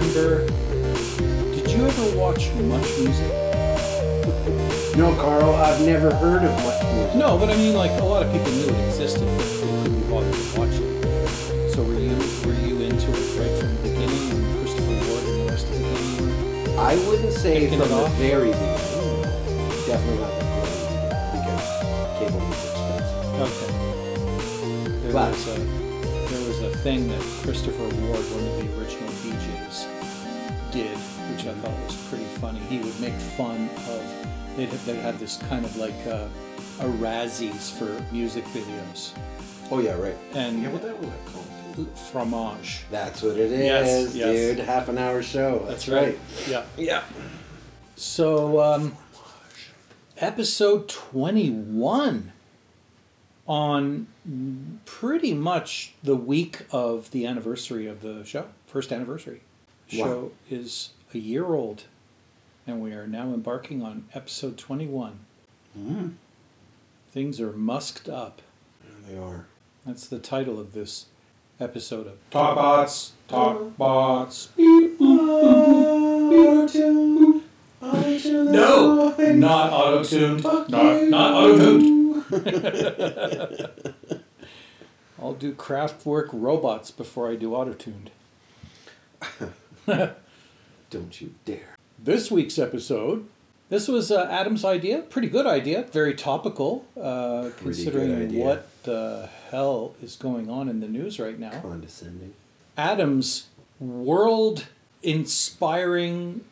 remember. Did you ever watch Much Music? No, Karl, I've never heard of much music. No, but I mean, like a lot of people knew it existed, but they couldn't be bothered to watch it. So were you were you into it right from the beginning, and Christopher Ward and the rest of the gang? I wouldn't say from the off? very beginning. Definitely not the beginning because cable was expensive. Okay. There But- was a there was a thing that Christopher Ward, one of the original I thought was pretty funny. He would make fun of they had, they had this kind of like uh, a Razzies for music videos Oh yeah, right. and Yeah, what that was that called? fromage. That's what it is, Yes, yes. dude. Half an hour show. That's, right. Yeah. Yeah. So, um, episode 21 on pretty much the week of the anniversary of the show, first anniversary. Wow. Show is a year old, and we are now embarking on episode 21. Mm, Things are musked up. they are. That's the title of this episode of Talkbots, talk bots. No, not auto tuned. Not, not auto tuned. I'll do Kraftwerk robots before I do auto tuned. Don't you dare. This week's episode, this was uh, Adam's idea. Pretty good idea. Very topical, uh, considering what the hell is going on in the news right now. Condescending. Adam's world inspiring,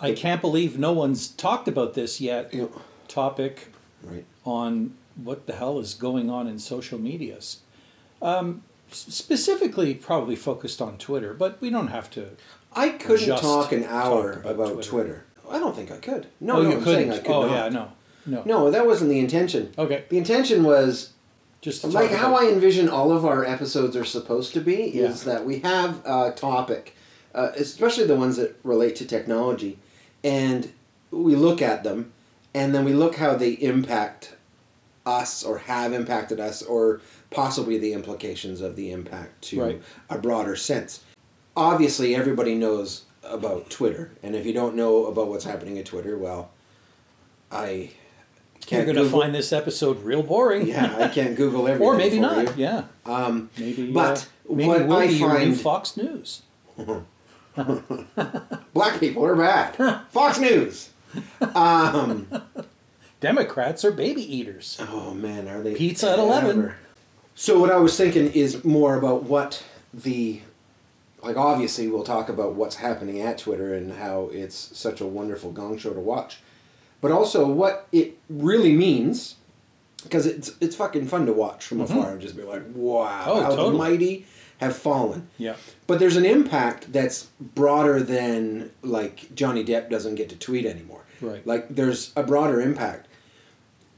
I can't believe no one's talked about this yet, Yeah. topic Right. on what the hell is going on in social medias. Um, specifically, probably focused on Twitter, but we don't have to. I couldn't talk an hour about about, Twitter. Twitter. I don't think I could. No, oh, no, you I'm couldn't. saying I could oh, not. yeah, no, no. No, that wasn't the intention. Okay, The intention was just to like how I envision all of our episodes are supposed to be is Yeah. that we have a topic, uh, especially the ones that relate to technology, and we look at them, and then we look how they impact us or have impacted us, or possibly the implications of the impact to Right. a broader sense. Obviously, everybody knows about Twitter, and if you don't know about what's happening at Twitter, well, I can't. You're going to Google- find this episode real boring. Yeah, I can't Google everything. or maybe not. you. Yeah, Um, maybe. But uh, maybe what we'll I be your new find- Fox News. black people are bad. Fox News. Um, Democrats are baby eaters. oh man, are they Pizza at 11. ever. So what I was thinking is more about what the like. Obviously, we'll talk about what's happening at Twitter and how it's such a wonderful gong show to watch, but also what it really means. Because it's it's fucking fun to watch from afar and just be like, wow, Mm-hmm. Oh, how the mighty have fallen. Yeah. But there's an impact that's broader than like Johnny Depp doesn't get to tweet anymore. Right. Like there's a broader impact.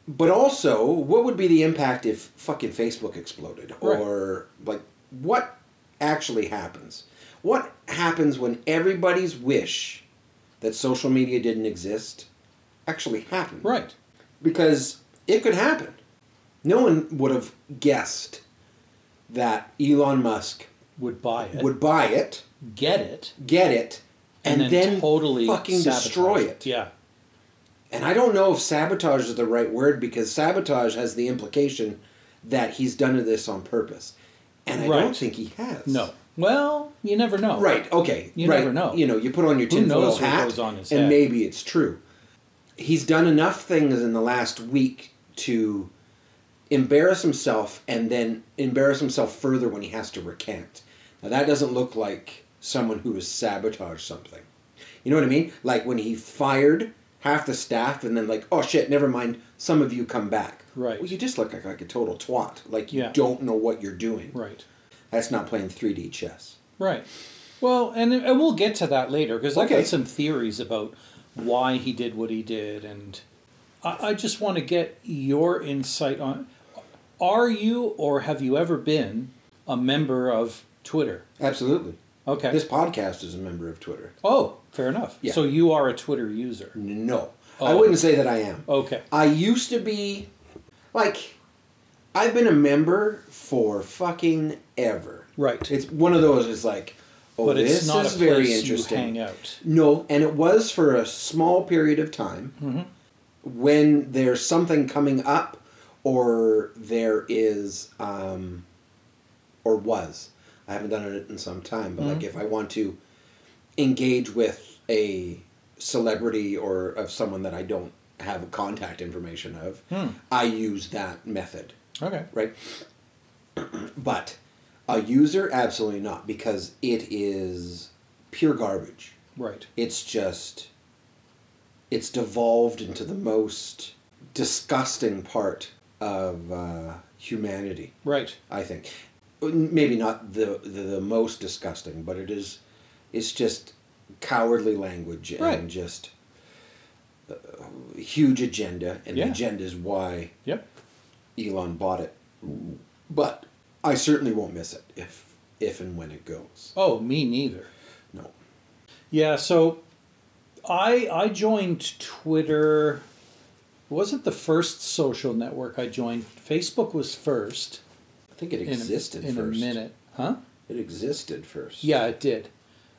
But also, what would be the impact if fucking Facebook exploded? Right. Or like what actually happens? What happens when everybody's wish that social media didn't exist actually happened? Right. Because it could happen. No one would have guessed that Elon Musk Would buy it. would buy it, get it. get it, and, And, then, totally fucking sabotage destroy it. Yeah. And I don't know if sabotage is the right word because sabotage has the implication that he's done this on purpose. And I Right. don't think he has. No. Well, you never know. Right, okay. You right. never know. You know, you put on your tinfoil hat goes on his and head? maybe it's true. He's done enough things in the last week to embarrass himself and then embarrass himself further when he has to recant. Now that doesn't look like someone who has sabotaged something. You know what I mean? Like when he fired half the staff and then like, oh shit, never mind, some of you come back. Right. Well, you just look like, like a total twat. Like you Yeah. don't know what you're doing. Right. That's not playing 3D chess. Right. Well, and, and we'll get to that later because I've Okay. got some theories about why he did what he did, and I, I just want to get your insight on. Are you or have you ever been a member of Twitter? Absolutely. Okay. This podcast is a member of Twitter. oh, fair enough. Yeah. So you are a Twitter user. No. Oh. I wouldn't say that I am. Okay. I used to be like I've been a member for fucking ever. Right. It's one of those is like Oh, but it's this not is a very interesting. you hang out. No, and it was for a small period of time Mhm. when there's something coming up or there is um, or was. I haven't done it in some time, but like Mhm. if I want to engage with a celebrity or of someone that I don't have contact information of, Hmm. I use that method Okay. right? but a user, absolutely not, because it is pure garbage. Right. It's just, it's devolved into the most disgusting part of uh, humanity. Right. I think, maybe not the, the the most disgusting, but it is, it's just cowardly language and Right. just uh, huge agenda, and Yeah. the agenda is why Yep. Elon bought it. But I certainly won't miss it if if and when it goes. Oh, me neither. No. Yeah, so I I joined Twitter. It wasn't the first social network I joined. Facebook was first. I think it in a- existed in first. a minute, huh? It existed first. Yeah, it did.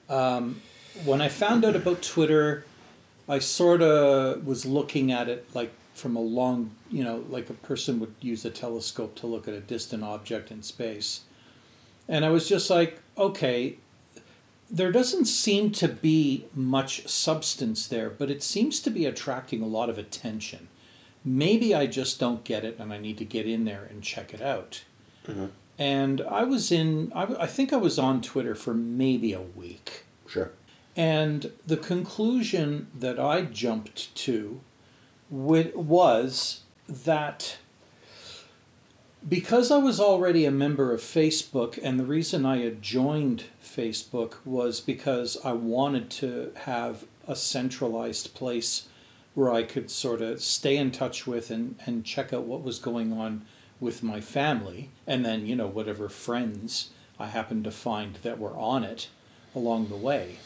Um, when I found out about Twitter, I sort of was looking at it like from a long, you know, like a person would use a telescope to look at a distant object in space. And I was just like, okay, there doesn't seem to be much substance there, but it seems to be attracting a lot of attention. Maybe I just don't get it and I need to get in there and check it out. Mhm. And I was in, I, I think I was on Twitter for maybe a week. Sure. And the conclusion that I jumped to was that because I was already a member of Facebook, and the reason I had joined Facebook was because I wanted to have a centralized place where I could sort of stay in touch with and, and check out what was going on with my family, and then, you know, whatever friends I happened to find that were on it along the way.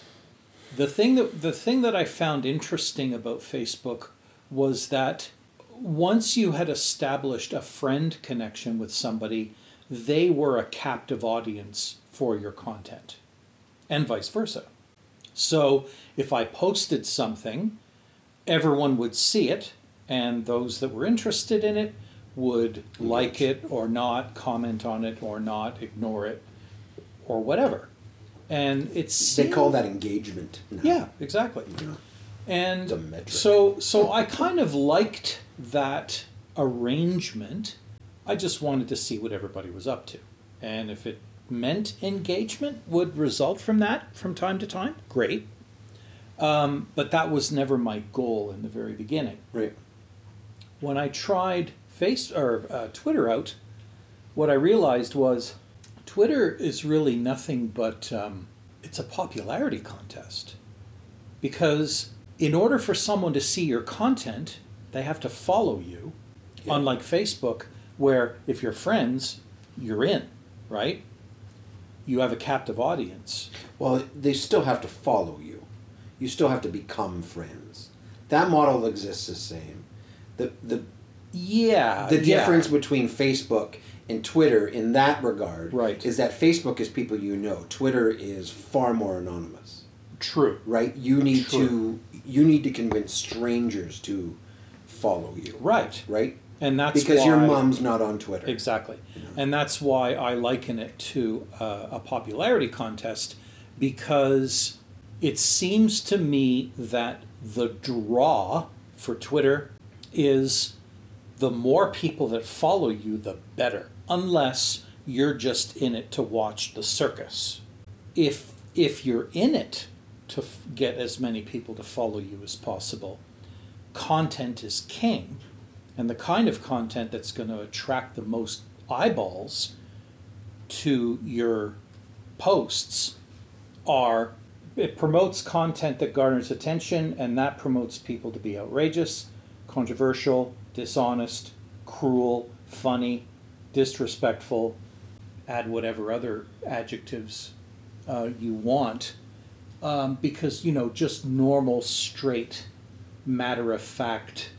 The thing that the thing that I found interesting about Facebook was that once you had established a friend connection with somebody, they were a captive audience for your content, and vice versa. So if I posted something, everyone would see it, and those that were interested in it would like it or not, comment on it or not, ignore it, or whatever. And it's They call that engagement. now. yeah, exactly. Yeah. And so so I kind of liked that arrangement. I just wanted to see what everybody was up to. And if it meant engagement would result from that from time to time, great. Um, but that was never my goal in the very beginning. Right. When I tried Face or uh, Twitter out, what I realized was Twitter is really nothing but um, it's a popularity contest. Because in order for someone to see your content, they have to follow you. Yeah. Unlike Facebook, where if you're friends, you're in, right? You have a captive audience. Well, they still have to follow you. You still have to become friends. That model exists the same. The the Yeah. the Uh, yeah. difference between Facebook and Twitter in that regard Right. is that Facebook is people you know. Twitter is far more anonymous. True. Right? You need True. to you need to convince strangers to follow you. Right. Right? And that's because your mom's not on Twitter. Exactly. And that's why I liken it to uh, a popularity contest because it seems to me that the draw for Twitter is the more people that follow you, the better, unless you're just in it to watch the circus. If, if you're in it to f- get as many people to follow you as possible, content is king and the kind of content that's going to attract the most eyeballs to your posts are it promotes content that garners attention and that promotes people to be outrageous controversial dishonest cruel funny disrespectful add whatever other adjectives uh, you want um, because you know just normal straight matter of fact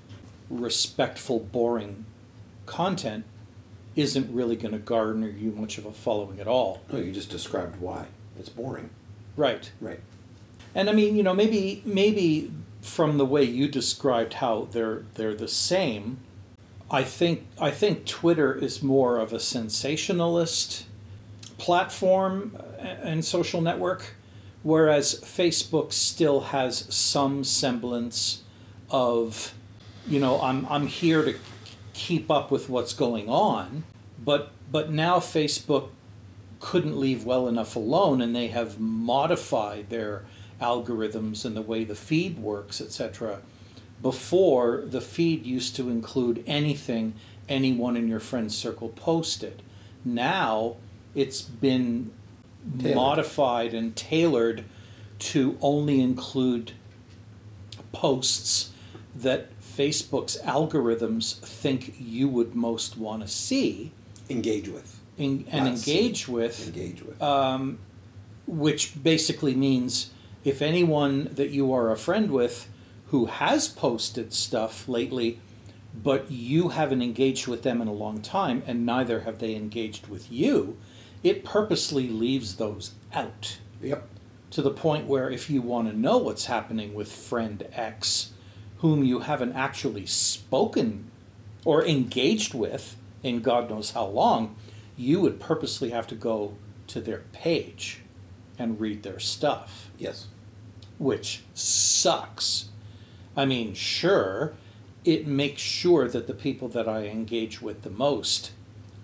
respectful, boring content isn't really going to garner you much of a following at all. No, you just described why. It's boring. Right. Right. And I mean, you know, maybe maybe from the way you described how they're they're the same, I think I think Twitter is more of a sensationalist platform uh, and social network, whereas Facebook still has some semblance of, you know, I'm I'm here to keep up with what's going on, but but now Facebook couldn't leave well enough alone and they have modified their algorithms and the way the feed works etc before the feed used to include anything anyone in your friend circle posted. Now it's been Tailored. modified and tailored to only include posts that Facebook's algorithms think you would most want to see Engage with. in, and Not see. engage with, Engage with. um, which basically means if anyone that you are a friend with who has posted stuff lately, but you haven't engaged with them in a long time, and neither have they engaged with you, it purposely leaves those out yep. to the point where if you want to know what's happening with friend X, whom you haven't actually spoken or engaged with in God knows how long, you would purposely have to go to their page and read their stuff, Yes. which sucks. I mean, sure, it makes sure that the people that I engage with the most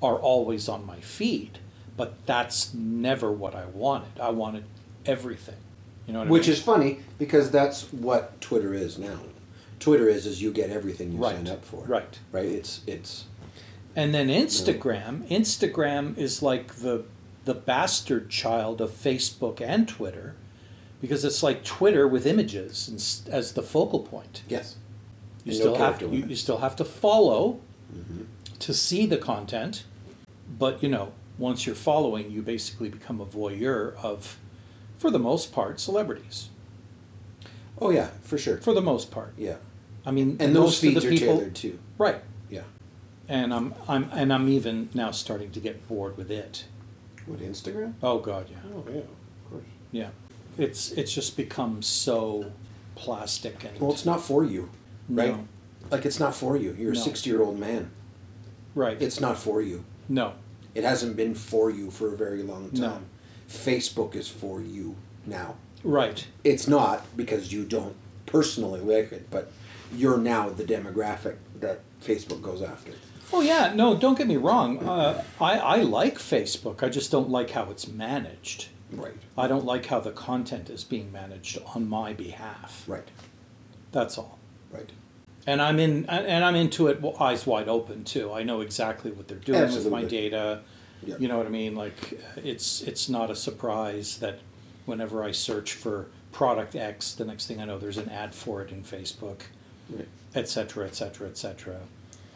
are always on my feed, but that's never what I wanted. I wanted everything. You know what Which I mean? is funny because that's what Twitter is now. Twitter is is you get everything you Right. sign up for. Right. Right. It's it's And then Instagram, Instagram is like the the bastard child of Facebook and Twitter because it's like Twitter with images as the focal point. yes. You And no still have to, you, you still have to follow Mm-hmm. to see the content, but you know, once you're following, you basically become a voyeur of for the most part celebrities. Oh yeah, for sure. For the most part. yeah. I mean, And those feeds are people, tailored too. Right. Yeah. And I'm I'm and I'm even now starting to get bored with it. With Instagram? Oh god, yeah. Oh yeah, of course. Yeah. It's it's just become so plastic and Well, it's not for you, right? No. Like it's not for you. You're a sixty-year-old man. right. It's not for you. no. It hasn't been for you for a very long time. No. Facebook is for you now. Right. It's not because you don't personally like it, but you're now the demographic that Facebook goes after. Oh yeah, no, don't get me wrong. Uh, I I like Facebook. I just don't like how it's managed. Right. I don't like how the content is being managed on my behalf. Right. That's all. Right. And I'm in and I'm into it with eyes wide open too. I know exactly what they're doing with my data. Yeah. You know what I mean? Like it's it's not a surprise that whenever I search for product X, the next thing I know there's an ad for it in Facebook. Right. et cetera, et cetera, et cetera.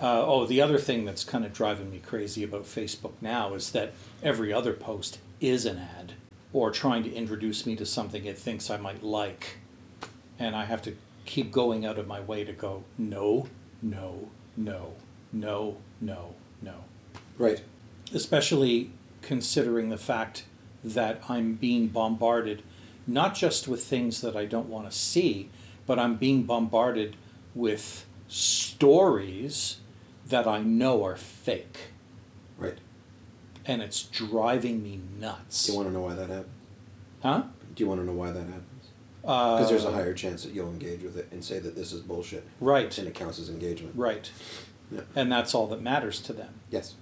Uh, oh, the other thing that's kind of driving me crazy about Facebook now is that every other post is an ad or trying to introduce me to something it thinks I might like. And I have to keep going out of my way to go, no, no, no, no, no, no. Right. Especially considering the fact that I'm being bombarded not just with things that I don't want to see, but I'm being bombarded with stories that I know are fake. Right. And it's driving me nuts. Do you want to know why that happened? huh? Do you want to know why that happens? Because Because there's a higher chance that you'll engage with it and say that this is bullshit, Right, and it counts as engagement. right. Yeah. And that's all that matters to them. Yes.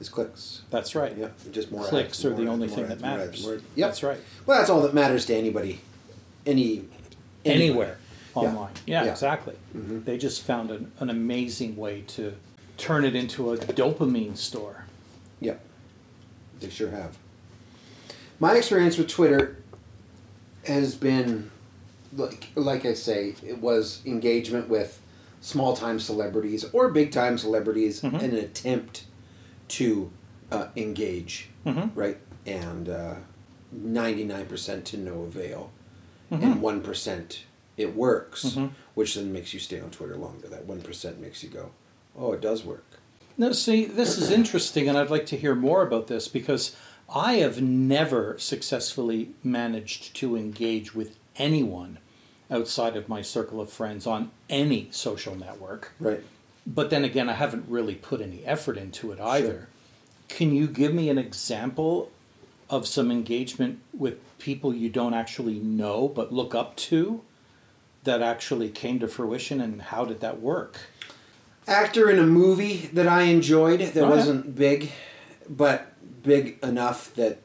It's clicks. That's right. Yeah. Just more Clicks ads, are more the ads, only thing ads, that matters. more- Yep. That's right. Well, that's all that matters to anybody. Any. Anywhere Yeah. online. Yeah, Yeah. exactly. Mhm. They just found an, an amazing way to turn it into a dopamine store. Yep. They sure have. My experience with Twitter has been like like I say, it was engagement with small time celebrities or big time celebrities Mhm. in an attempt to uh, engage, Mm-hmm. right? And ninety nine percent to no avail, Mhm. and one percent it works, Mhm. which then makes you stay on Twitter longer. That one percent makes you go, oh, it does work. No, see, this is interesting, and I'd like to hear more about this because I have never successfully managed to engage with anyone outside of my circle of friends on any social network. Right. But then again, I haven't really put any effort into it either. Sure. Can you give me an example of some engagement with people you don't actually know but look up to that actually came to fruition and how did that work? Actor in a movie that I enjoyed that Oh, wasn't big, but big enough that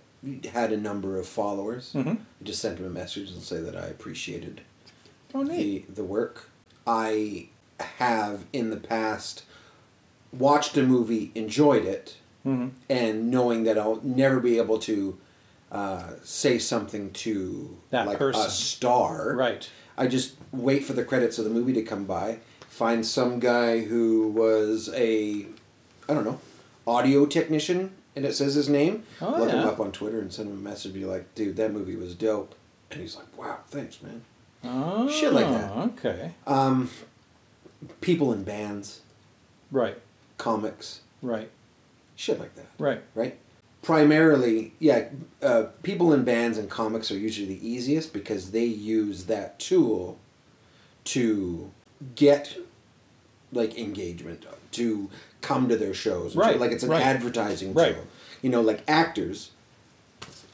had a number of followers. Mhm. I just sent him a message and say that I appreciated Oh, the the work. I have in the past watched a movie, enjoyed it, Mhm. and knowing that I'll never be able to uh, say something to That like person. a star. Right. I just wait for the credits of the movie to come by, find some guy who was a, I don't know, audio technician, and it says his name. Oh, Look him up on Twitter and send him a message, be like, dude, that movie was dope. And he's like, wow, thanks, man. Oh, Shit like that. Okay. Um, people in bands, Right. comics, Right. shit like that, Right. right? Primarily, yeah, uh, people in bands and comics are usually the easiest because they use that tool to get like engagement, to come to their shows. Right, Like it's an right. advertising Right. tool. You know, like actors,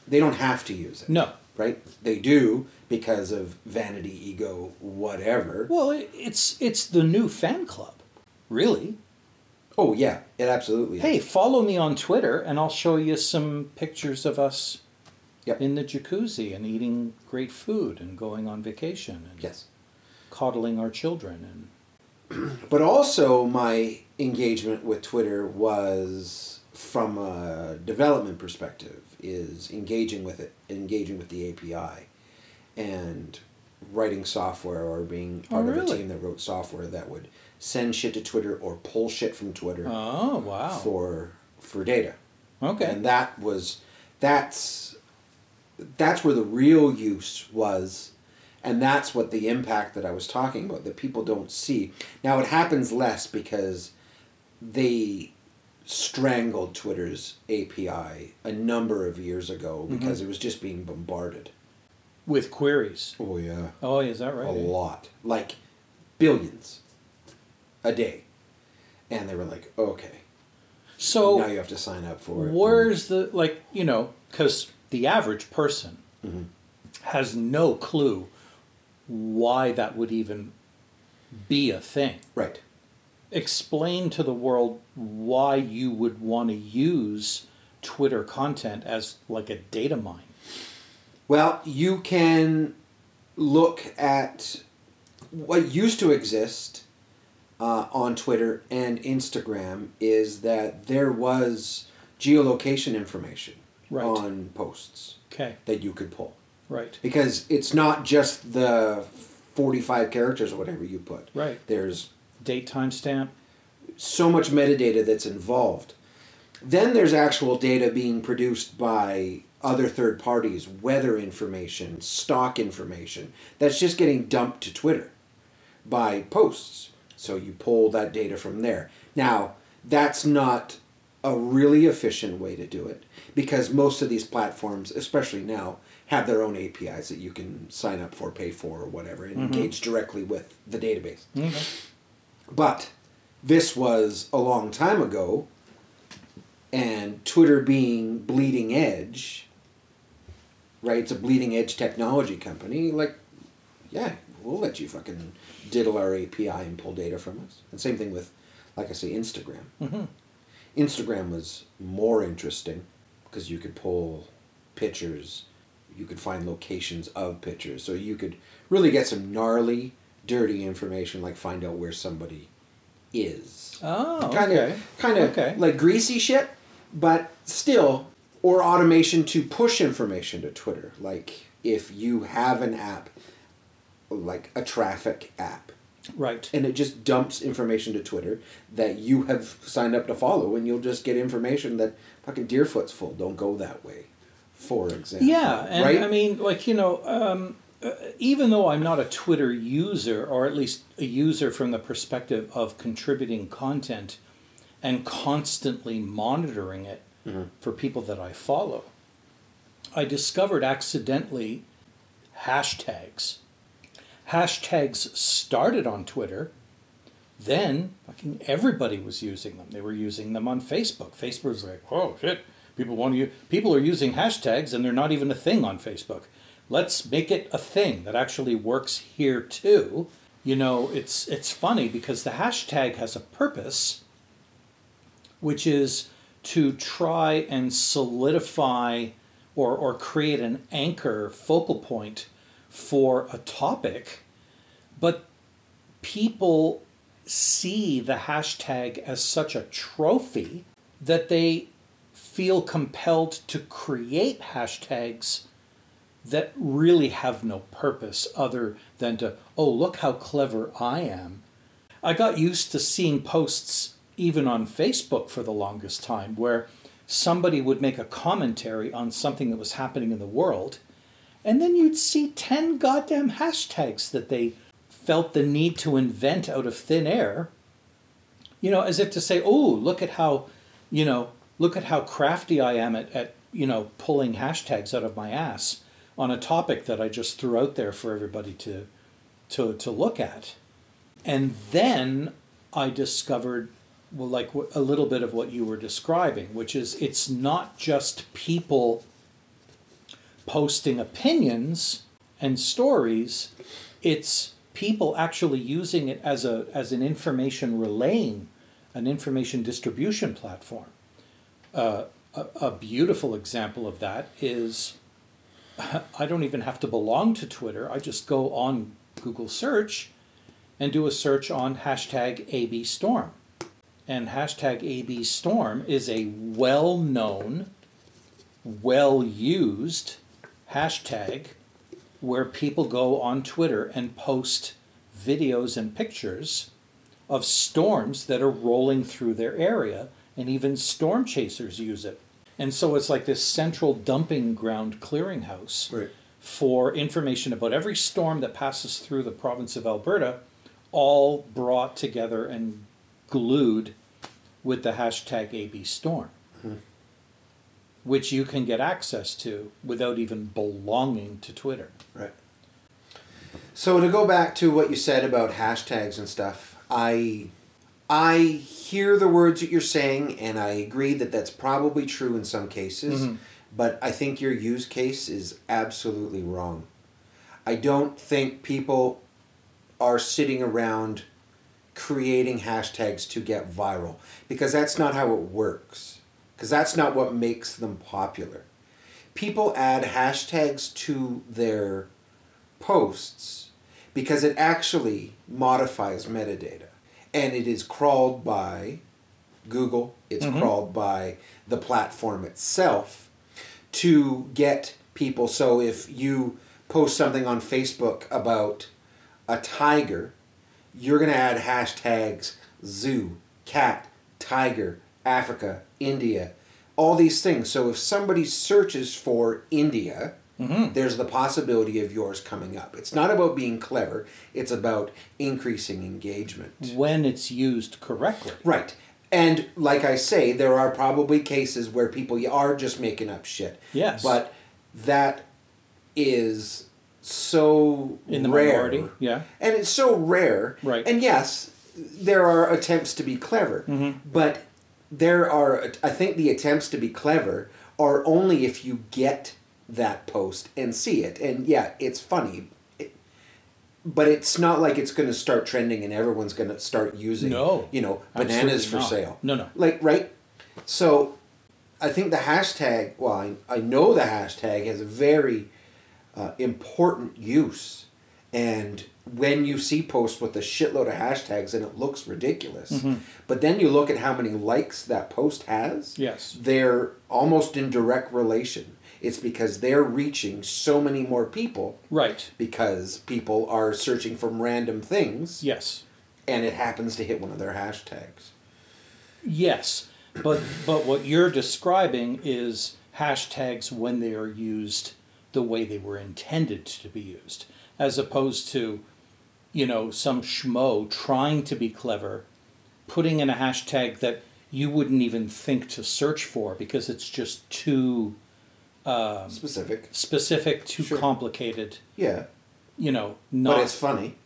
they don't have to use it. No. Right? They do because of vanity, ego, whatever. Well, it's it's the new fan club, really. Oh yeah, it absolutely is. Hey, follow me on Twitter, and I'll show you some pictures of us Yep. in the jacuzzi and eating great food and going on vacation and Yes. coddling our children and But also, my engagement with Twitter was from a development perspective, is engaging with it, engaging with the API, and writing software or being Oh, part of a team that wrote software that would send shit to Twitter or pull shit from Twitter oh wow, for for data. okay, And that was that's that's where the real use was and that's what the impact that I was talking about that people don't see. Now it happens less because they strangled Twitter's API a number of years ago because it was just being bombarded. with queries. Oh yeah. Oh, is that right? A lot. Like billions a day. And they were like, "Okay, So now you have to sign up for it." Where's the like you know because the average person Mhm. has no clue why that would even be a thing. Right. Explain to the world why you would want to use Twitter content as like a data mine. Well, you can look at what used to exist uh, on Twitter and Instagram is that there was geolocation information Right. on posts Okay, that you could pull. right, Because it's not just the 45 characters or whatever you put. right. There's Date timestamp. so much metadata that's involved. Then there's actual data being produced by other third parties, weather information, stock information, that's just getting dumped to Twitter by posts. So you pull that data from there. Now, that's not a really efficient way to do it because most of these platforms, especially now, have their own APIs that you can sign up for, pay for, or whatever, and mm-hmm. engage directly with the database. Okay. But this was a long time ago, and Twitter being bleeding edge, right? It's a bleeding edge technology company. Like, yeah, we'll let you fucking diddle our API and pull data from us. And same thing with, like I say, Instagram. hmm Instagram was more interesting because you could pull pictures, you could find locations of pictures, so you could really get some gnarly, dirty information, like find out where somebody is. Oh, kind okay. of, kind of Okay. like greasy shit, but still, or automation to push information to Twitter. Like if you have an app, like a traffic app, Right. and it just dumps information to Twitter that you have signed up to follow, and you'll just get information that fucking Deerfoot's full. Don't go that way, for example. Yeah, and right. I mean, like you know, um, even though I'm not a Twitter user, or at least a user from the perspective of contributing content and constantly monitoring it Mhm. for people that I follow, I discovered accidentally hashtags. Hashtags started on Twitter. Then fucking everybody was using them. They were using them on Facebook. Facebook was like, "Oh shit, people want to use, people are using hashtags and they're not even a thing on Facebook. Let's make it a thing that actually works here too." You know, it's it's funny because the hashtag has a purpose, which is to try and solidify or, or create an anchor focal point for a topic, but people see the hashtag as such a trophy that they feel compelled to create hashtags that really have no purpose other than to, oh, look how clever I am. I got used to seeing posts even on Facebook for the longest time where somebody would make a commentary on something that was happening in the world, and then you'd see 10 goddamn hashtags that they felt the need to invent out of thin air, you know, as if to say, oh, look at how, you know, look at how crafty I am at, at you know, pulling hashtags out of my ass on a topic that I just threw out there for everybody to, to, to look at. And then I discovered well, like a little bit of what you were describing, which is it's not just people posting opinions and stories, it's people actually using it as a as an information relaying, an information distribution platform. Uh, a, a beautiful example of that is I don't even have to belong to Twitter. I just go on Google search and do a search on hashtag AB Storm and hashtag AB Storm is a well known, well used hashtag where people go on Twitter and post videos and pictures of storms that are rolling through their area, and even storm chasers use it. And so it's like this central dumping ground clearinghouse Right. for information about every storm that passes through the province of Alberta, all brought together and glued with the hashtag AB Storm, mm-hmm. which you can get access to without even belonging to Twitter. Right. So to go back to what you said about hashtags and stuff, I I hear the words that you're saying, and I agree that that's probably true in some cases. Mhm. But I think your use case is absolutely wrong. I don't think people are sitting around creating hashtags to get viral because that's not how it works. Because that's not what makes them popular. People add hashtags to their posts because it actually modifies metadata and it is crawled by Google, it's Mhm. crawled by the platform itself to get people. So if you post something on Facebook about a tiger, you're going to add hashtags zoo, cat, tiger, Africa, India, all these things. So if somebody searches for India, Mm-hmm. there's the possibility of yours coming up. It's not about being clever, it's about increasing engagement. When it's used correctly. Right. And like I say, there are probably cases where people are just making up shit. Yes. But that is so In the rare. minority. Yeah. And it's so rare. Right. And yes, there are attempts to be clever. Mhm. But there are, I think the attempts to be clever are only if you get that post and see it. And yeah, it's funny. It- but it's not like it's going to start trending and everyone's going to start using, No, you know, bananas for not. sale. No, no. Like, right? So I think the hashtag, well, I, I know the hashtag has a very uh, important use. And when you see posts with a shitload of hashtags and it looks ridiculous, Mhm. but then you look at how many likes that post has, Yes. they're almost in direct relation. It's because they're reaching so many more people Right. because people are searching from random things Yes. and it happens to hit one of their hashtags. Yes. But but what you're describing is hashtags when they are used the way they were intended to be used, as opposed to, you know, some schmo trying to be clever, putting in a hashtag that you wouldn't even think to search for because it's just too um, Specific. specific, too Sure. complicated. Yeah. You know, not. But it's funny.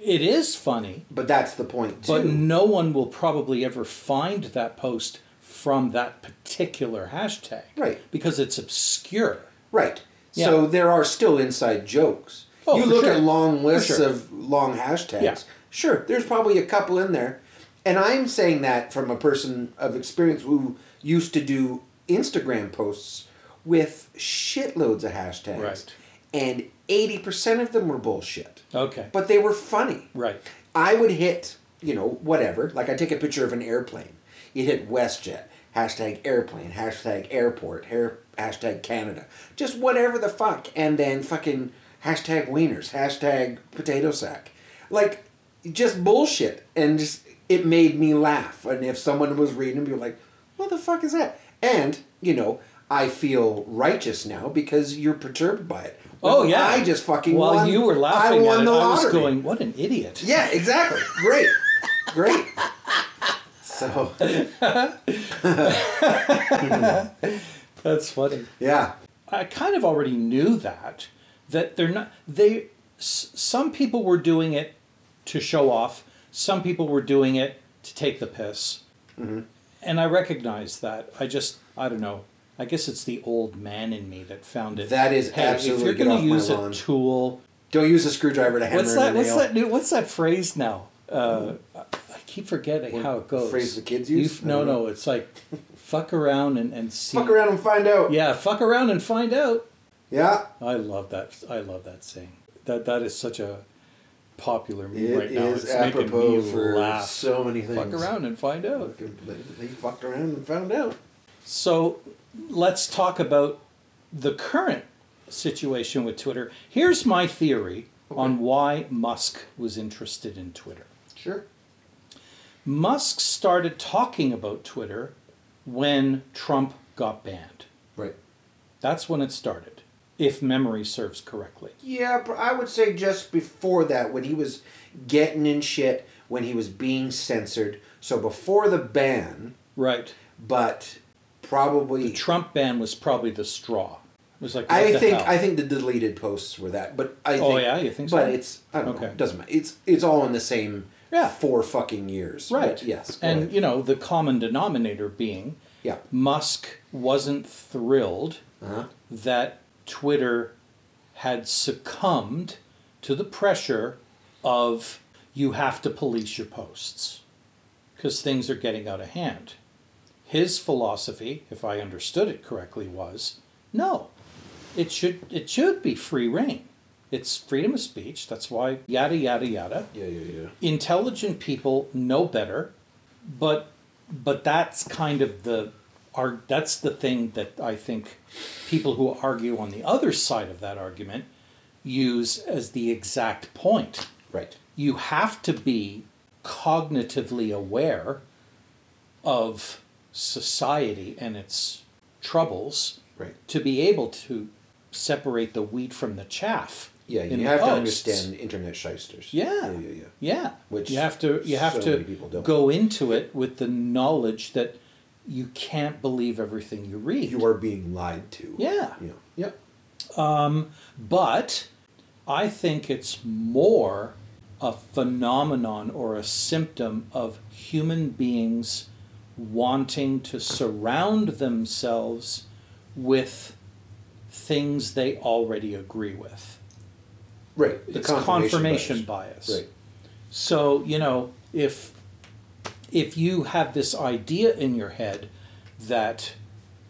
it is funny, But that's the point too. but no one will probably ever find that post from that particular hashtag. Right. Because it's obscure. Right. Yeah. So there are still inside jokes. Oh, you look sure. at long lists sure. of long hashtags. Yeah. Sure, there's probably a couple in there. And I'm saying that from a person of experience who used to do Instagram posts with shitloads of hashtags. Right. And 80% of them were bullshit. Okay. But they were funny. right. I would hit, you know, whatever. Like I take a picture of an airplane. You hit WestJet, hashtag airplane, hashtag airport, hair, hashtag Canada. Just whatever the fuck. And then fucking hashtag wieners, hashtag potato sack. Like, just bullshit. And just, it made me laugh. And if someone was reading, be like, what the fuck is that? And, you know, I feel righteous now because you're perturbed by it. Oh yeah. I just fucking While won. you were laughing I won at the it, I was going, "What an idiot!" Yeah, exactly. Great. Great. So, That's funny. yeah. I kind of already knew that that they're not they s- some people were doing it to show off some people were doing it to take the piss Mm-hmm. and i recognize that i just i don't know i guess it's the old man in me that found it That is hey, absolutely if you're going to use a lawn. tool Don't use a screwdriver to hammer what's in that what's nail. that new what's that phrase now uh, i keep forgetting how it goes phrase the kids use? I no know. no it's like fuck around and, and see Fuck around and find out. yeah fuck around and find out Yeah. I love that. I love that saying. That that is such a popular meme It right now. is It's making apropos me for laugh. so many things. Fuck around and find out. They fucked around and found out. So let's talk about the current situation with Twitter. Here's my theory on why Musk was interested in Twitter. Sure. Musk started talking about Twitter when Trump got banned. Right. That's when it started, if memory serves correctly. Yeah, but I would say just before that, when he was getting in shit, when he was being censored. So before the ban, Right. but probably The Trump ban was probably the straw. It was like I think hell? I think the deleted posts were that, but I Oh, think, yeah? You think so? But it's I don't know. Okay. It doesn't matter. It's it's all in the same Yeah. four fucking years. right. But yes. and you know the common denominator being yeah. Musk wasn't thrilled Uh-huh. that Twitter had succumbed to the pressure of you have to police your posts because things are getting out of hand. His philosophy, if I understood it correctly, was no, it should it should be free reign. It's freedom of speech. That's why yada yada yada. Yeah, yeah, yeah. Intelligent people know better, but but that's kind of the are that's the thing that I think people who argue on the other side of that argument use as the exact point. Right. You have to be cognitively aware of society and its troubles Right. to be able to separate the wheat from the chaff. Yeah, you have to understand internet shysters. Yeah. Yeah, yeah, yeah. Yeah, Which you have to you have so to many people don't. go into it with the knowledge that you can't believe everything you read. You are being lied to. Yeah. Know. Yep. Um, but I think it's more a phenomenon or a symptom of human beings wanting to surround themselves with things they already agree with. Right. The it's confirmation bias. Right. So, you know, if if you have this idea in your head that,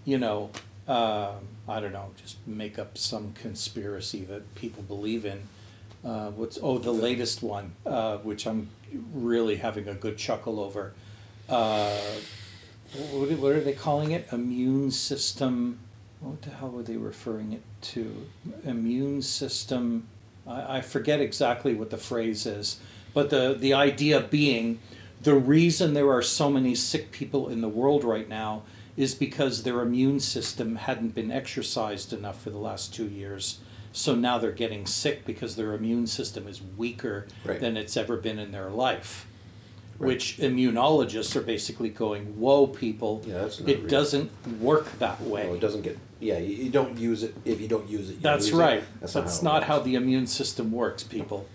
you know, um I don't know, just make up some conspiracy that people believe in. Uh, what's oh the latest one, uh, which I'm really having a good chuckle over. Uh, what, what are they calling it? Immune system. What the hell were they referring it to? Immune system. I, I forget exactly what the phrase is, but the the idea being the reason there are so many sick people in the world right now is because their immune system hadn't been exercised enough for the last two years. So now they're getting sick because their immune system is weaker Right. than it's ever been in their life. Which immunologists are basically going, "Whoa, people! Yeah, that's not it real." doesn't work that way." It doesn't get. Yeah, you, you don't use it if you don't use it. That's lose it. right. That's, That's, not, how, not how the immune system works, people.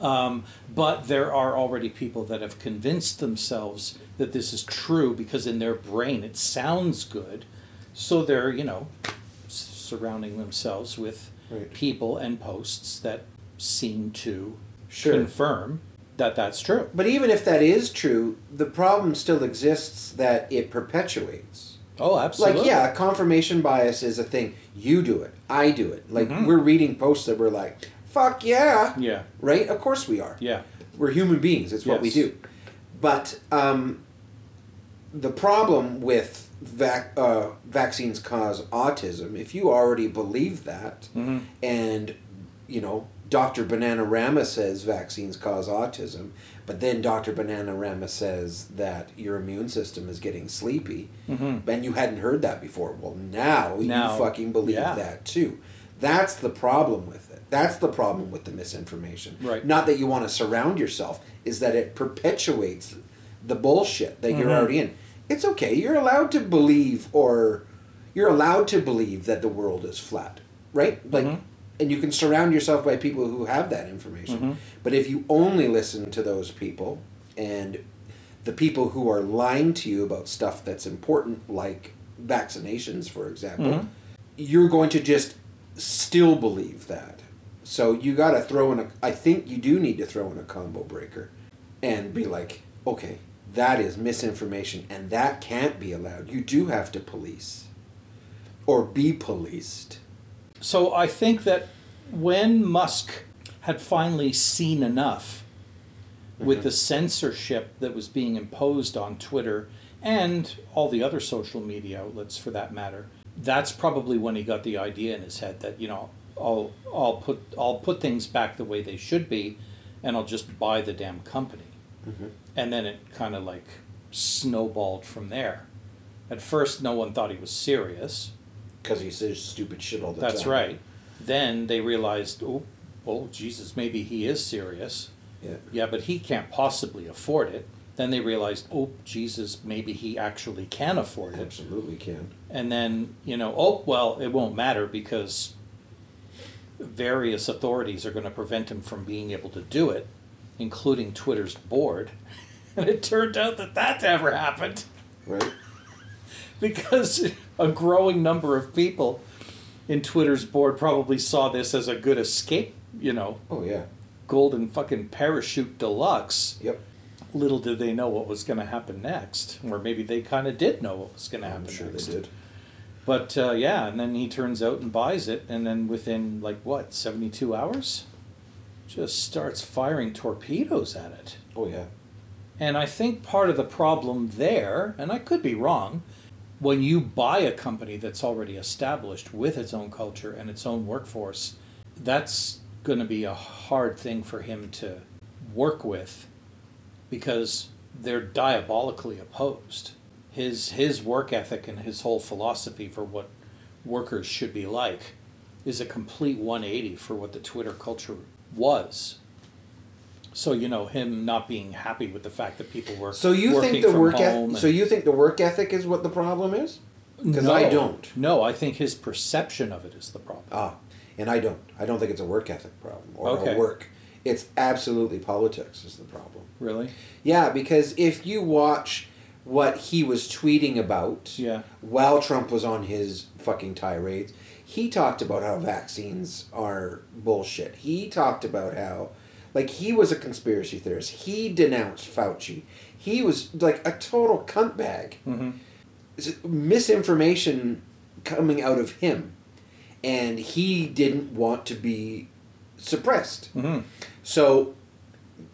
Um, but there are already people that have convinced themselves that this is true because in their brain it sounds good. So they're, you know, surrounding themselves with Right. people and posts that seem to Sure. confirm that that's true. But even if that is true, the problem still exists that it perpetuates. Oh, absolutely. Like, yeah, confirmation bias is a thing. You do it. I do it. Like, Mhm. we're reading posts that we're like, fuck yeah. Yeah. Right? Of course we are. Yeah. We're human beings. It's what we do. But um, the problem with vac- uh, vaccines cause autism, if you already believe that, Mhm. and, you know, Dr. Bananarama says vaccines cause autism, but then Dr. Bananarama says that your immune system is getting sleepy, Mhm. and you hadn't heard that before. Well, now, Now, you fucking believe yeah. that too. That's the problem with it. That's the problem with the misinformation. Right. Not that you want to surround yourself, is that it perpetuates the bullshit that you're Mhm. already in. It's okay. You're allowed to believe, or you're allowed to believe that the world is flat, right? Like, Mhm. And you can surround yourself by people who have that information. Mhm. But if you only listen to those people and the people who are lying to you about stuff that's important, like vaccinations, for example, Mhm. you're going to just still believe that. So you got to throw in a. I think you do need to throw in a combo breaker, and be like, okay, that is misinformation, and that can't be allowed. You do have to police, or be policed. So I think that when Musk had finally seen enough with the censorship that was being imposed on Twitter and all the other social media outlets for that matter, that's probably when he got the idea in his head that, you know, I'll I'll put I'll put things back the way they should be and I'll just buy the damn company. Mm-hmm. And then it kind of like snowballed from there. At first no one thought he was serious. Because he says stupid shit all the time. That's time. right. Then they realized, oh, oh, Jesus, maybe he is serious. Yeah. Yeah, but he can't possibly afford it. Then they realized, oh, Jesus, maybe he actually can afford it. Absolutely can. And then, you know, oh, well, it won't matter because various authorities are going to prevent him from being able to do it, including Twitter's board. And it turned out that that never happened Right? Because a growing number of people in Twitter's board probably saw this as a good escape, you know, Oh yeah. golden fucking parachute deluxe. Yep. Little did they know what was going to happen next, or maybe they kind of did know what was going to happen I'm sure next. they did. But uh, yeah, and then he turns out and buys it, and then within like what seventy-two hours, just starts firing torpedoes at it. Oh yeah. And I think part of the problem there, and I could be wrong, when you buy a company that's already established with its own culture and its own workforce, that's going to be a hard thing for him to work with because they're diabolically opposed. His his work ethic and his whole philosophy for what workers should be like is a complete 180 for what the Twitter culture was. So you know him not being happy with the fact that people were So you think the work ethic? So you think the work ethic is what the problem is? Because I don't. No, I think his perception of it is the problem. Ah, and I don't. I don't think it's a work ethic problem or Okay. a work. It's absolutely politics is the problem. Really? Yeah, because if you watch what he was tweeting about Yeah. while Trump was on his fucking tirades, he talked about how vaccines are bullshit. He talked about how, like, he was a conspiracy theorist. He denounced Fauci. He was like a total cunt bag. Mm-hmm. Misinformation coming out of him, and he didn't want to be suppressed. Mm-hmm. So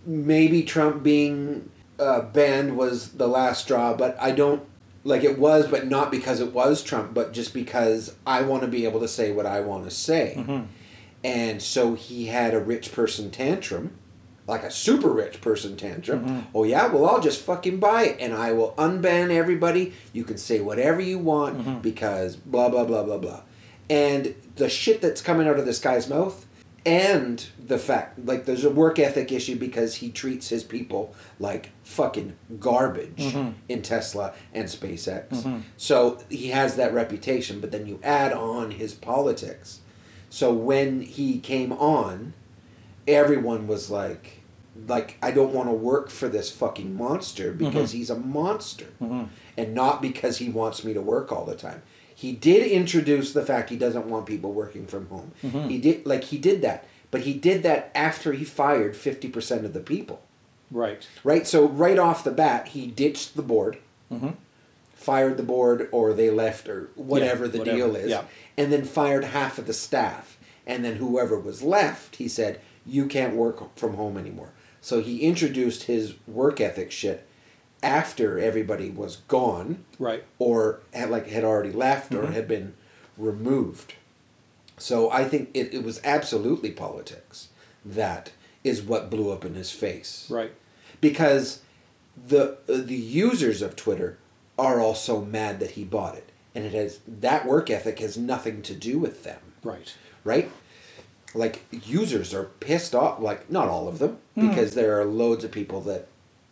maybe Trump being uh, banned was the last straw, but I don't like it was, but not because it was Trump, but just because I want to be able to say what I want to say. Mm-hmm. And so he had a rich person tantrum, like a super rich person tantrum. Mhm. Oh yeah, well I'll just fucking buy it and I will unban everybody. You can say whatever you want Mhm. because blah blah blah blah blah. And the shit that's coming out of this guy's mouth and the fact like there's a work ethic issue because he treats his people like fucking garbage Mhm. in Tesla and SpaceX. Mhm. So he has that reputation, but then you add on his politics. So when he came on, everyone was like like I don't want to work for this fucking monster because he's a monster Mhm. and not because he wants me to work all the time. He did introduce the fact he doesn't want people working from home. Mhm. He did like he did that, but he did that after he fired 50% of the people. Right. Right? So right off the bat, he ditched the board, Mm-hmm. Fired the board or they left or whatever the whatever, deal is, yeah. and then fired half of the staff. And then whoever was left, he said, "You can't work from home anymore." So he introduced his work ethic shit after everybody was gone Right. or had like had already left or Mhm. had been removed. So I think it, it was absolutely politics that is what blew up in his face. Right. Because the uh, the users of Twitter are also mad that he bought it. And it has that work ethic has nothing to do with them, Right. right? Like users are pissed off like not all of them Mhm. because there are loads of people that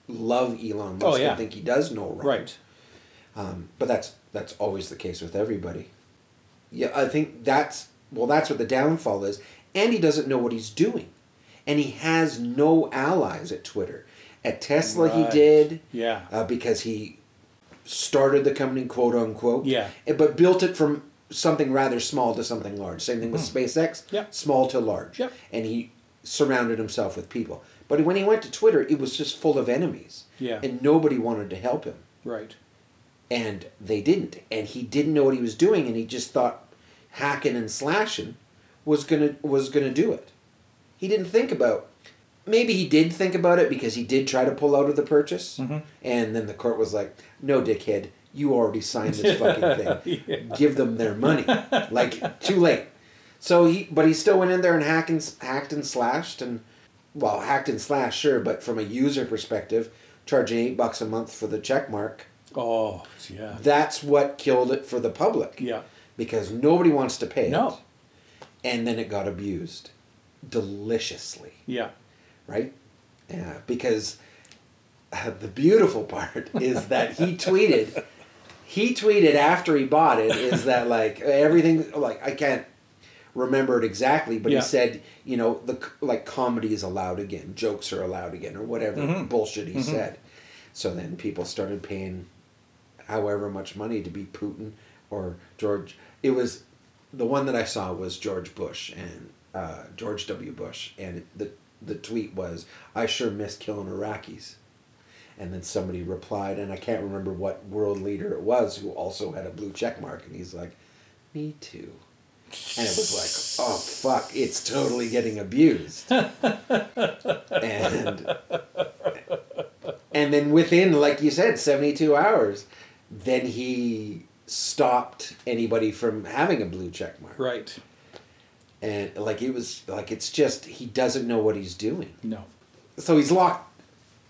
love Elon Musk Oh, yeah. and think he does no wrong. Right. Um, but that's that's always the case with everybody. Yeah, I think that's well, that's what the downfall is. And he doesn't know what he's doing, and he has no allies at Twitter. At Tesla, Right. he did Yeah. uh, because he started the company, quote unquote. Yeah. eh, But built it from something rather small to something large. Same thing with SpaceX. Mm-hmm. Yep. Small to large. Yep. And he surrounded himself with people. But when he went to Twitter, it was just full of enemies. Yeah. And nobody wanted to help him Right. and they didn't and he didn't know what he was doing and he just thought hacking and slashing was gonna was gonna do it he didn't think about maybe he did think about it because he did try to pull out of the purchase Mhm. and then the court was like no dickhead you already signed this fucking thing Yeah. give them their money like too late so he but he still went in there and hacked and, hacked and slashed and well hacked and slashed sure but from a user perspective charging eight bucks a month for the check mark Oh, yeah. that's what killed it for the public Yeah. because nobody wants to pay No. it. And then it got abused deliciously, Yeah. Right? Yeah, because uh, the beautiful part is that he tweeted, he tweeted after he bought it, is that like everything, like I can't remember it exactly, but Yeah. he said, you know, the like comedy is allowed again, jokes are allowed again, or whatever Mhm. bullshit he Mhm. said. So then people started paying however much money to be Putin or George. It was the one that I saw was George Bush and uh, George W. Bush, and the the tweet was, "I sure miss killing Iraqis." And then somebody replied, and I can't remember what world leader it was who also had a blue check mark, and he's like, "Me too." And it was like, "Oh fuck, it's totally getting abused." and and then within, like you said, seventy two hours, then he stopped anybody from having a blue check mark. Right. And like it was like it's just he doesn't know what he's doing. No. So he's locked.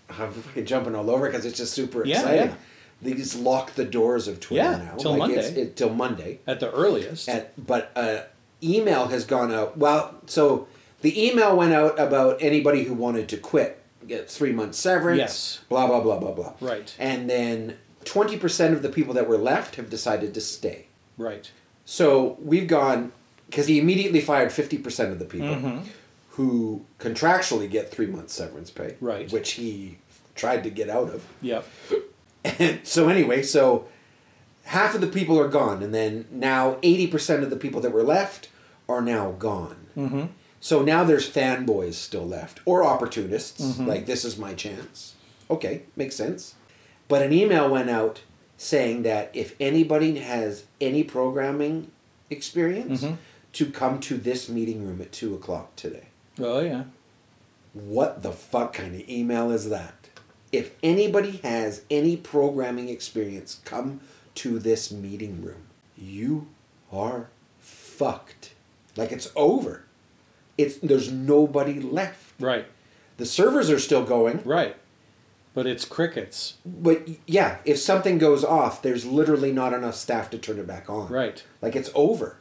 I'm fucking jumping all over because it's just super Yeah, exciting. yeah. He's locked the doors of Twitter Yeah, now. till like it's- Monday. It, till Monday. At the earliest. At, but uh, email has gone out. Well, so the email went out about anybody who wanted to quit, get three months severance. Yes. Blah blah blah blah blah. Right. And then twenty percent of the people that were left have decided to stay. right. So we've gone because he immediately fired fifty percent of the people Mhm. who contractually get three months severance pay, Right. Which he tried to get out of. Yep. And so anyway, so half of the people are gone, and then now eighty percent of the people that were left are now gone. Mm-hmm. So now there's fanboys still left, or opportunists, Mhm. like this is my chance. Okay, makes sense. But an email went out saying that if anybody has any programming experience, Mhm. To come to this meeting room at two o'clock today. Oh yeah. What the fuck kind of email is that? If anybody has any programming experience, come to this meeting room. You are fucked. Like it's over. It's there's nobody left. Right. The servers are still going, Right. But it's crickets. but yeah, if something goes off, there's literally not enough staff to turn it back on. Right. Like it's over.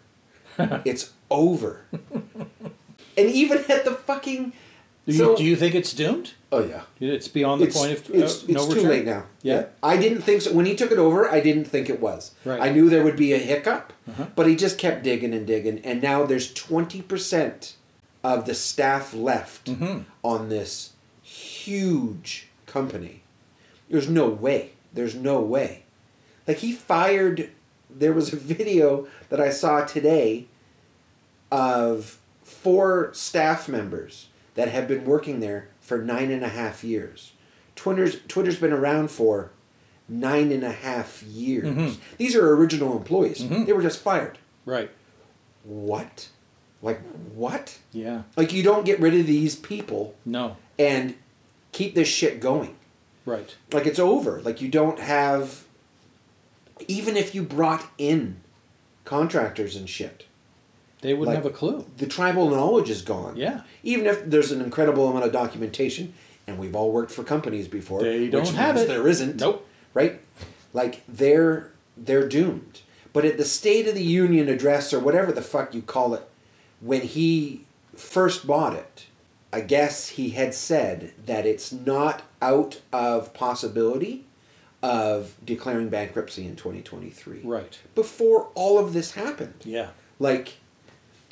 it's over. and even at the fucking. Do you, so- do you think it's doomed? Oh yeah. It's beyond the it's, point of uh, it's, no it's return. too late now. Yeah. I didn't think so. When he took it over, I didn't think it was. Right. I knew there would be a hiccup, Uh-huh. but he just kept digging and digging, and now there's twenty percent of the staff left Mhm. on this huge company. There's no way. There's no way. Like he fired. There was a video that I saw today of four staff members that have been working there for nine and a half years. Twitter's Twitter's been around for nine and a half years. Mhm. These are original employees. Mhm. They were just fired. Right. What? Like what? Yeah. Like you don't get rid of these people No. and keep this shit going. Right. Like it's over. Like you don't have even if you brought in contractors and shit, They wouldn't Like- have a clue. the tribal knowledge is gone. Yeah. Even if there's an incredible amount of documentation, and we've all worked for companies before, They don't have it. There isn't. Nope. Right? Like they're they're doomed. But at the State of the Union address or whatever the fuck you call it, when he first bought it, I guess he had said that it's not out of possibility of declaring bankruptcy in 2023. Right. Before all of this happened Yeah. like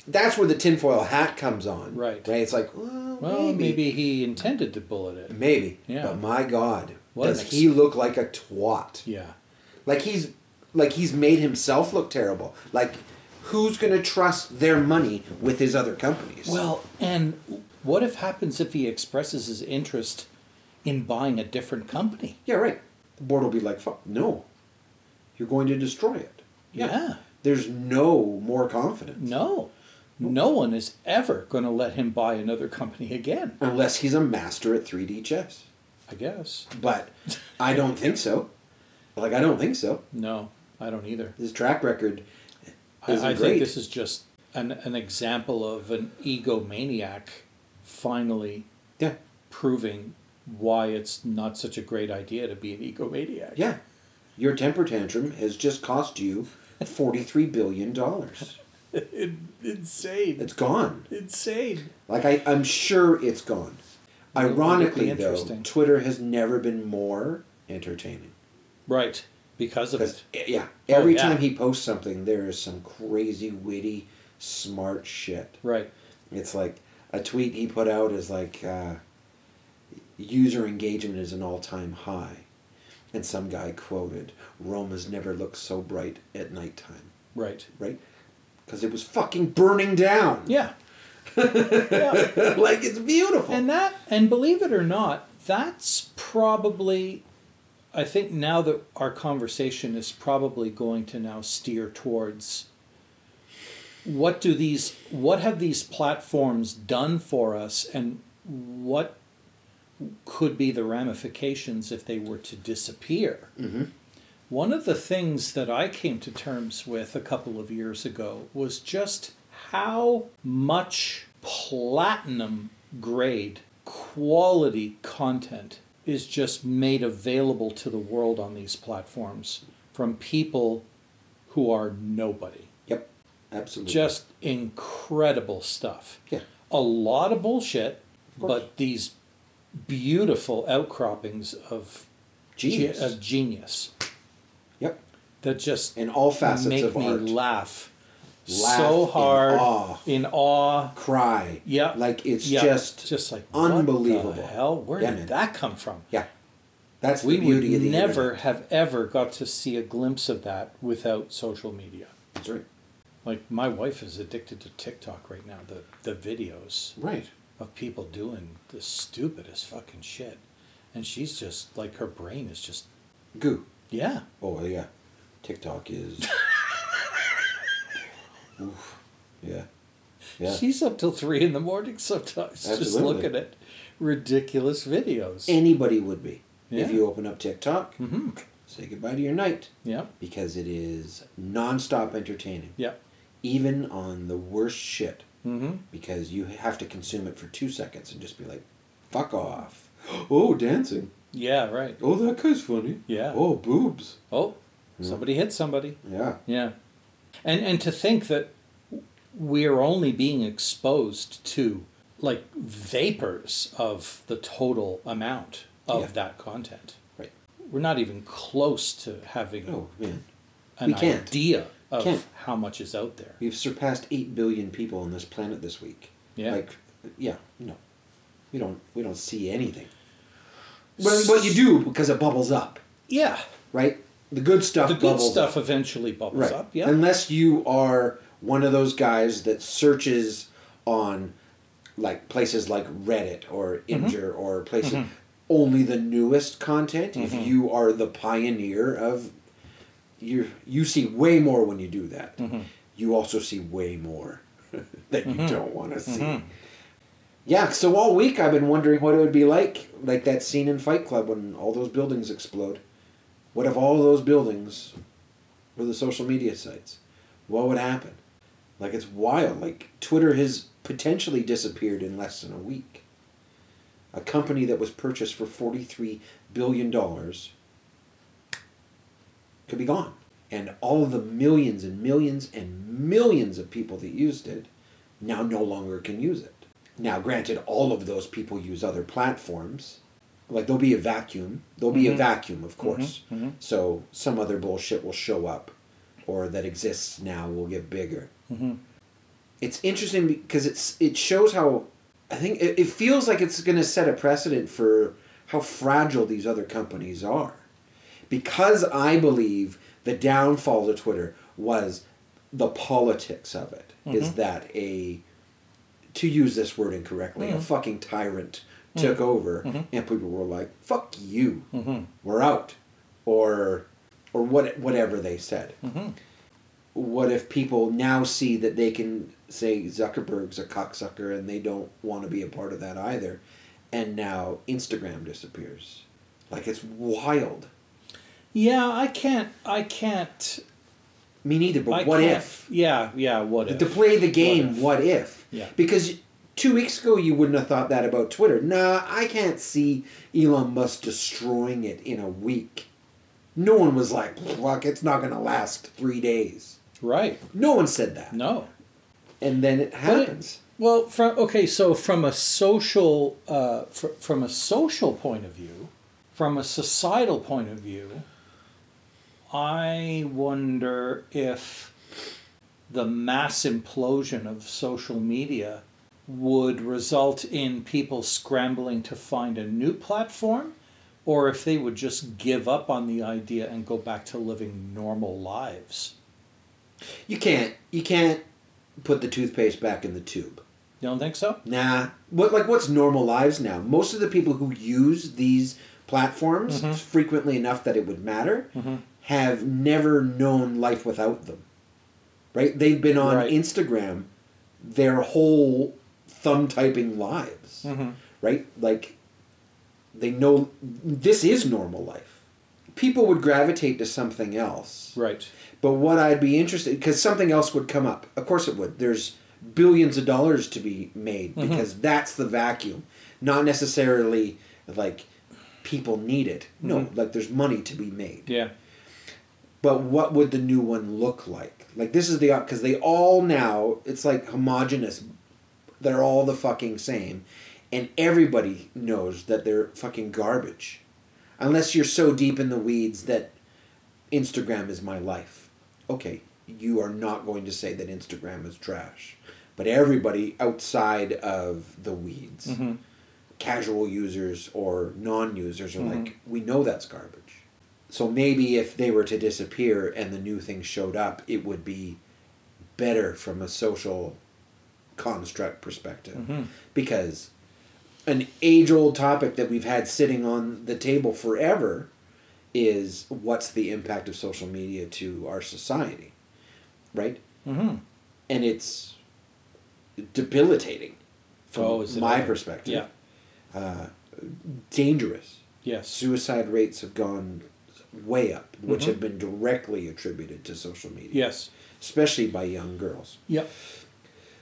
that's where the tinfoil hat comes on. Right. Right. It's like, well, Well, maybe. maybe. he intended to bullet it. Maybe. Yeah. But my God, What does ex- he look like a twat? Yeah. Like he's like he's made himself look terrible. Like who's gonna trust their money with his other companies? Well, and what if happens if he expresses his interest in buying a different company? yeah, right. The board will be like, fuck, no. You're going to destroy it. Yeah. There's no more confidence. No. No one is ever going to let him buy another company again. Unless he's a master at 3D chess. I guess. But I don't think so. Like I don't think so. No, I don't either. His track record I, isn't I think this is just an, an example of an egomaniac finally yeah. proving why it's not such a great idea to be an egomaniac. Yeah. Your temper tantrum has just cost you $43 billion. Insane. It's gone. insane. Like, I, I'm sure it's gone. Ironically, though. Twitter has never been more entertaining. Right. Because of it. yeah, Oh, every yeah. time he posts something, there is some crazy, witty, smart shit. Right. It's like a tweet he put out is like, uh, user engagement is an all time high. And some guy quoted, Rome has never looked so bright at nighttime. Right. right? Because it was fucking burning down. Yeah. yeah. like it's beautiful. And that, and believe it or not, that's probably, I think now that our conversation is probably going to now steer towards what do these, what have these platforms done for us and what could be the ramifications if they were to disappear? mm-hmm. One of the things that I came to terms with a couple of years ago was just how much platinum grade quality content is just made available to the world on these platforms from people who are nobody. Yep, absolutely. Just incredible stuff. yeah, A lot of bullshit, Of but these beautiful outcroppings of ge- genius. of genius yep, that just in all facets make of me art. laugh, Laugh so in hard awe. in awe. Cry. Yeah, like it's yeah, just just like unbelievable. Hell, where Yeah, did man. that come from? yeah. That's we would never internet. have ever got to see a glimpse of that without social media. That's right. Like my wife is addicted to TikTok right now. The the videos Right. Of people doing the stupidest fucking shit, and she's just like her brain is just Goo. yeah. Oh yeah, TikTok is. Oof. Yeah. Yeah. She's up till three in the morning sometimes, just Absolutely. looking at ridiculous videos. Anybody would be if you open up TikTok. hmm Say goodbye to your night Yeah, because it is nonstop entertaining, yeah. even on the worst shit. Mm-hmm. Because you have to consume it for two seconds and just be like, "Fuck off." Oh, dancing. Yeah, right. Oh, that guy's funny. Yeah. Oh, boobs. Oh, Yeah. somebody hit somebody. Yeah. Yeah, and and to think that we are only being exposed to like vapors of the total amount of Yeah. that content. Right. We're not even close to having Oh man, an we can't. idea of how much is out there. we've surpassed eight billion people on this planet this week. Yeah. Like, yeah, no, we don't. We don't see anything. But, what you do because it bubbles up, Yeah. right? The good stuff. The good stuff up. eventually bubbles right? up. Yeah. Unless you are one of those guys that searches on, like places like Reddit or Mm-hmm. Imgur or places only the newest content. If Mm-hmm. you are the pioneer of, you you see way more when you do that. Mm-hmm. You also see way more that you don't want to see. Yeah, so all week I've been wondering what it would be like, like that scene in Fight Club when all those buildings explode. What if all those buildings were the social media sites? What would happen? Like it's wild. Like Twitter has potentially disappeared in less than a week. A company that was purchased for forty-three billion dollars could be gone, and all of the millions and millions and millions of people that used it now no longer can use it. Now, granted, all of those people use other platforms. Like there'll be a vacuum. There'll be a vacuum, of course. mhm. So some other bullshit will show up, or that exists now will get bigger. Mhm. It's interesting because it's it shows how I think it, it feels like it's going to set a precedent for how fragile these other companies are, because I believe the downfall of Twitter was the politics of it. Is mm-hmm. that a to use this word incorrectly, a mm-hmm. fucking tyrant mm-hmm. took over, and people were like, "Fuck you, we're out," or or what whatever they said. What if people now see that they can say Zuckerberg's a cocksucker and they don't want to be a part of that either, and now Instagram disappears? Like it's wild. Yeah, I can't. I can't. Me neither. But I what can't- if? Yeah, yeah. What if? To play the game, if? what if? Yeah. Because two weeks ago you wouldn't have thought that about Twitter. Nah, I can't see Elon Musk destroying it in a week. No one was like, fuck, it's not going to last three days. Right. No one said that. No. And then it But it- happens. Well, from okay, so from a social, uh, fr- from a social point of view, from a societal point of view, I wonder if the mass implosion of social media would result in people scrambling to find a new platform, or if they would just give up on the idea and go back to living normal lives. you can't. You can't put the toothpaste back in the tube. You don't think so? Nah. What like what's normal lives now? Most of the people who use these platforms Mm-hmm. frequently enough that it would matter have never known life without them. Right? They've been on Right. Instagram their whole thumb typing lives. Mm-hmm. Right? Like they know this is normal life. People would gravitate to something else. Right. But what I'd be interested because something else would come up. Of course it would. There's billions of dollars to be made Mm-hmm. because that's the vacuum. Not necessarily like people need it. No, Mm-hmm. like there's money to be made. Yeah. But what would the new one look like? Like this is the because they all now it's like homogenous. They're all the fucking same, and everybody knows that they're fucking garbage, unless you're so deep in the weeds that Instagram is my life. Okay, you are not going to say that Instagram is trash, but everybody outside of the weeds, Mm-hmm. casual users or non-users are like, we know that's garbage. So maybe if they were to disappear and the new thing showed up, it would be better from a social construct perspective. Mm-hmm. Because an age old topic that we've had sitting on the table forever is what's the impact of social media to our society, right? Mm-hmm. And it's debilitating from Oh, my perspective. Yeah. Uh, dangerous Yes. suicide rates have gone way up, which Mhm. have been directly attributed to social media, Yes. especially by young girls. Yep.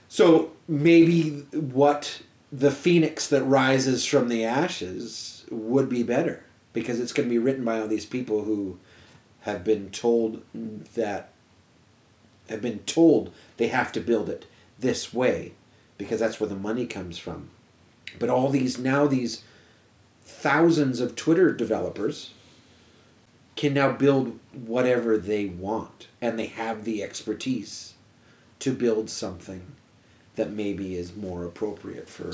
So maybe what the phoenix that rises from the ashes would be better because it's going to be written by all these people who have been told that have been told they have to build it. this way because that's where the money comes from. But all these now these thousands of Twitter developers can now build whatever they want and they have the expertise to build something that maybe is more appropriate for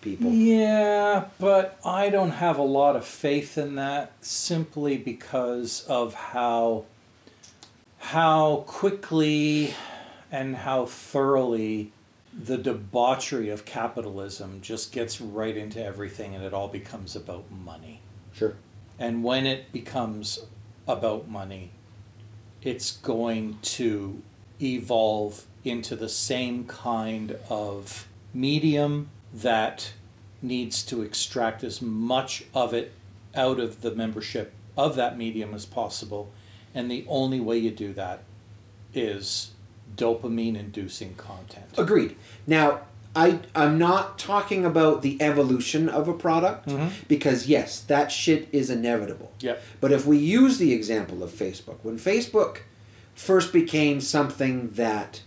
people. Yeah, but I don't have a lot of faith in that simply because of how how quickly and how thoroughly the debauchery of capitalism just gets right into everything and it all becomes about money. Sure. And when it becomes about money, it's going to evolve into the same kind of medium that needs to extract as much of it out of the membership of that medium as possible. And the only way you do that is dopamine inducing content. Agreed. Now, I I'm not talking about the evolution of a product Mhm. because yes, that shit is inevitable. Yep. But if we use the example of Facebook, when Facebook first became something that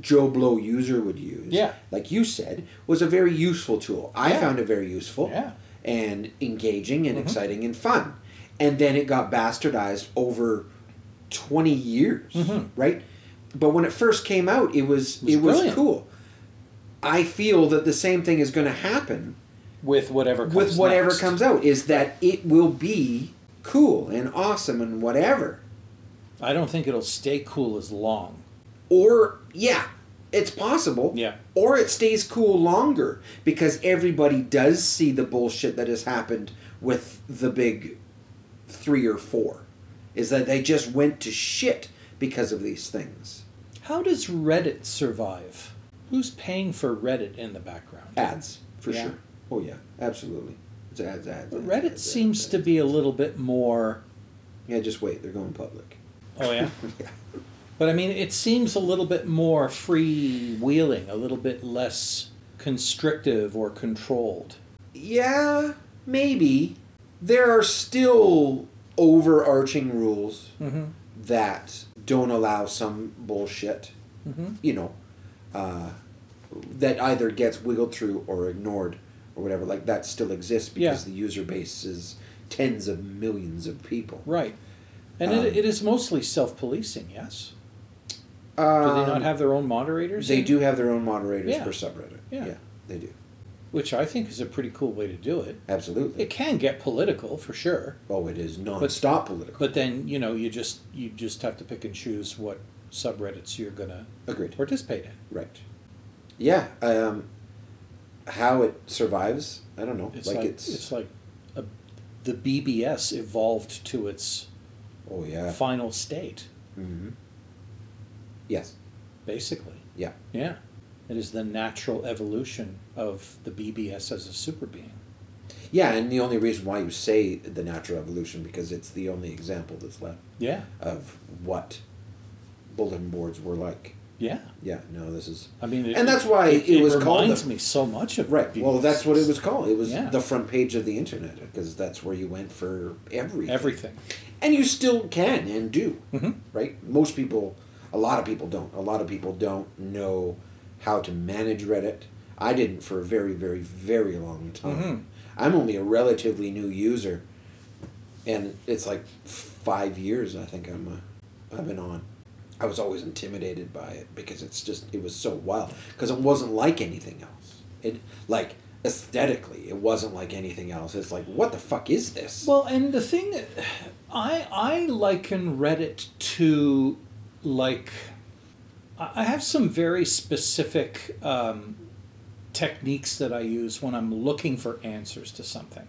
Joe Blow user would use, Yeah. like you said, was a very useful tool. I Yeah. found it very useful Yeah. and engaging and Mhm. exciting and fun. And then it got bastardized over 20 years, Mhm. right? But when it first came out, it was It was it was cool. I feel that the same thing is going to happen With whatever comes with whatever next. comes out is that it will be cool and awesome and whatever. I don't think it'll stay cool as long. Or yeah, it's possible. Yeah. Or it stays cool longer because everybody does see the bullshit that has happened with the big 3 or 4 is that they just went to shit because of these things. How does Reddit survive? Who's paying for Reddit in the background? Ads, for Yeah. sure. Oh yeah, absolutely. It's ads, ads. But ads, Reddit ads, seems ads, to be a little bit more. Yeah, just wait. They're going public. Oh yeah. Yeah. But I mean, it seems a little bit more freewheeling, a little bit less constrictive or controlled. Yeah, maybe. There are still overarching rules Mm-hmm. that don't allow some bullshit, Mm-hmm. you know, uh, that either gets wiggled through or ignored or whatever. Like that still exists because Yeah. the user base is tens of millions of people. Right. And Um, it, it is mostly self-policing. Yes. Do Um, they not have their own moderators? They in- do have their own moderators Yeah. per subreddit. Yeah. they do. which I think is a pretty cool way to do it. Absolutely. It can get political for sure, oh, it is non-stop political. but then you know you just you just have to pick and choose what subreddits you're gonna Agreed. participate in. Right. Yeah. Um, how it survives, I don't know. It's like, like, it's, it's like a, the BBS evolved to its oh yeah. final state, Mm-hmm. Yes. basically. Yeah. Yeah, it is the natural evolution of the BBS as a super being. Yeah, and the only reason why you say the natural evolution because it's the only example that's left Yeah, of what bulletin boards were like. yeah. Yeah. No, this is I mean, it, And that's why it, it was called reminds me so much of right. Well, that's what it was called. It was Yeah. the front page of the internet because that's where you went for everything. Everything. and you still can and do hmm right most people a lot of people don't a lot of people don't know how to manage reddit i didn't for a very very very long time Mhm. i'm only a relatively new user and it's like five years i think i'm uh, i've been on i was always intimidated by it because it's just it was so wild because it wasn't like anything else. It like aesthetically it wasn't like anything else. It's like what the fuck is this? Well, and the thing, I I liken Reddit to like I have some very specific um, techniques that I use when I'm looking for answers to something.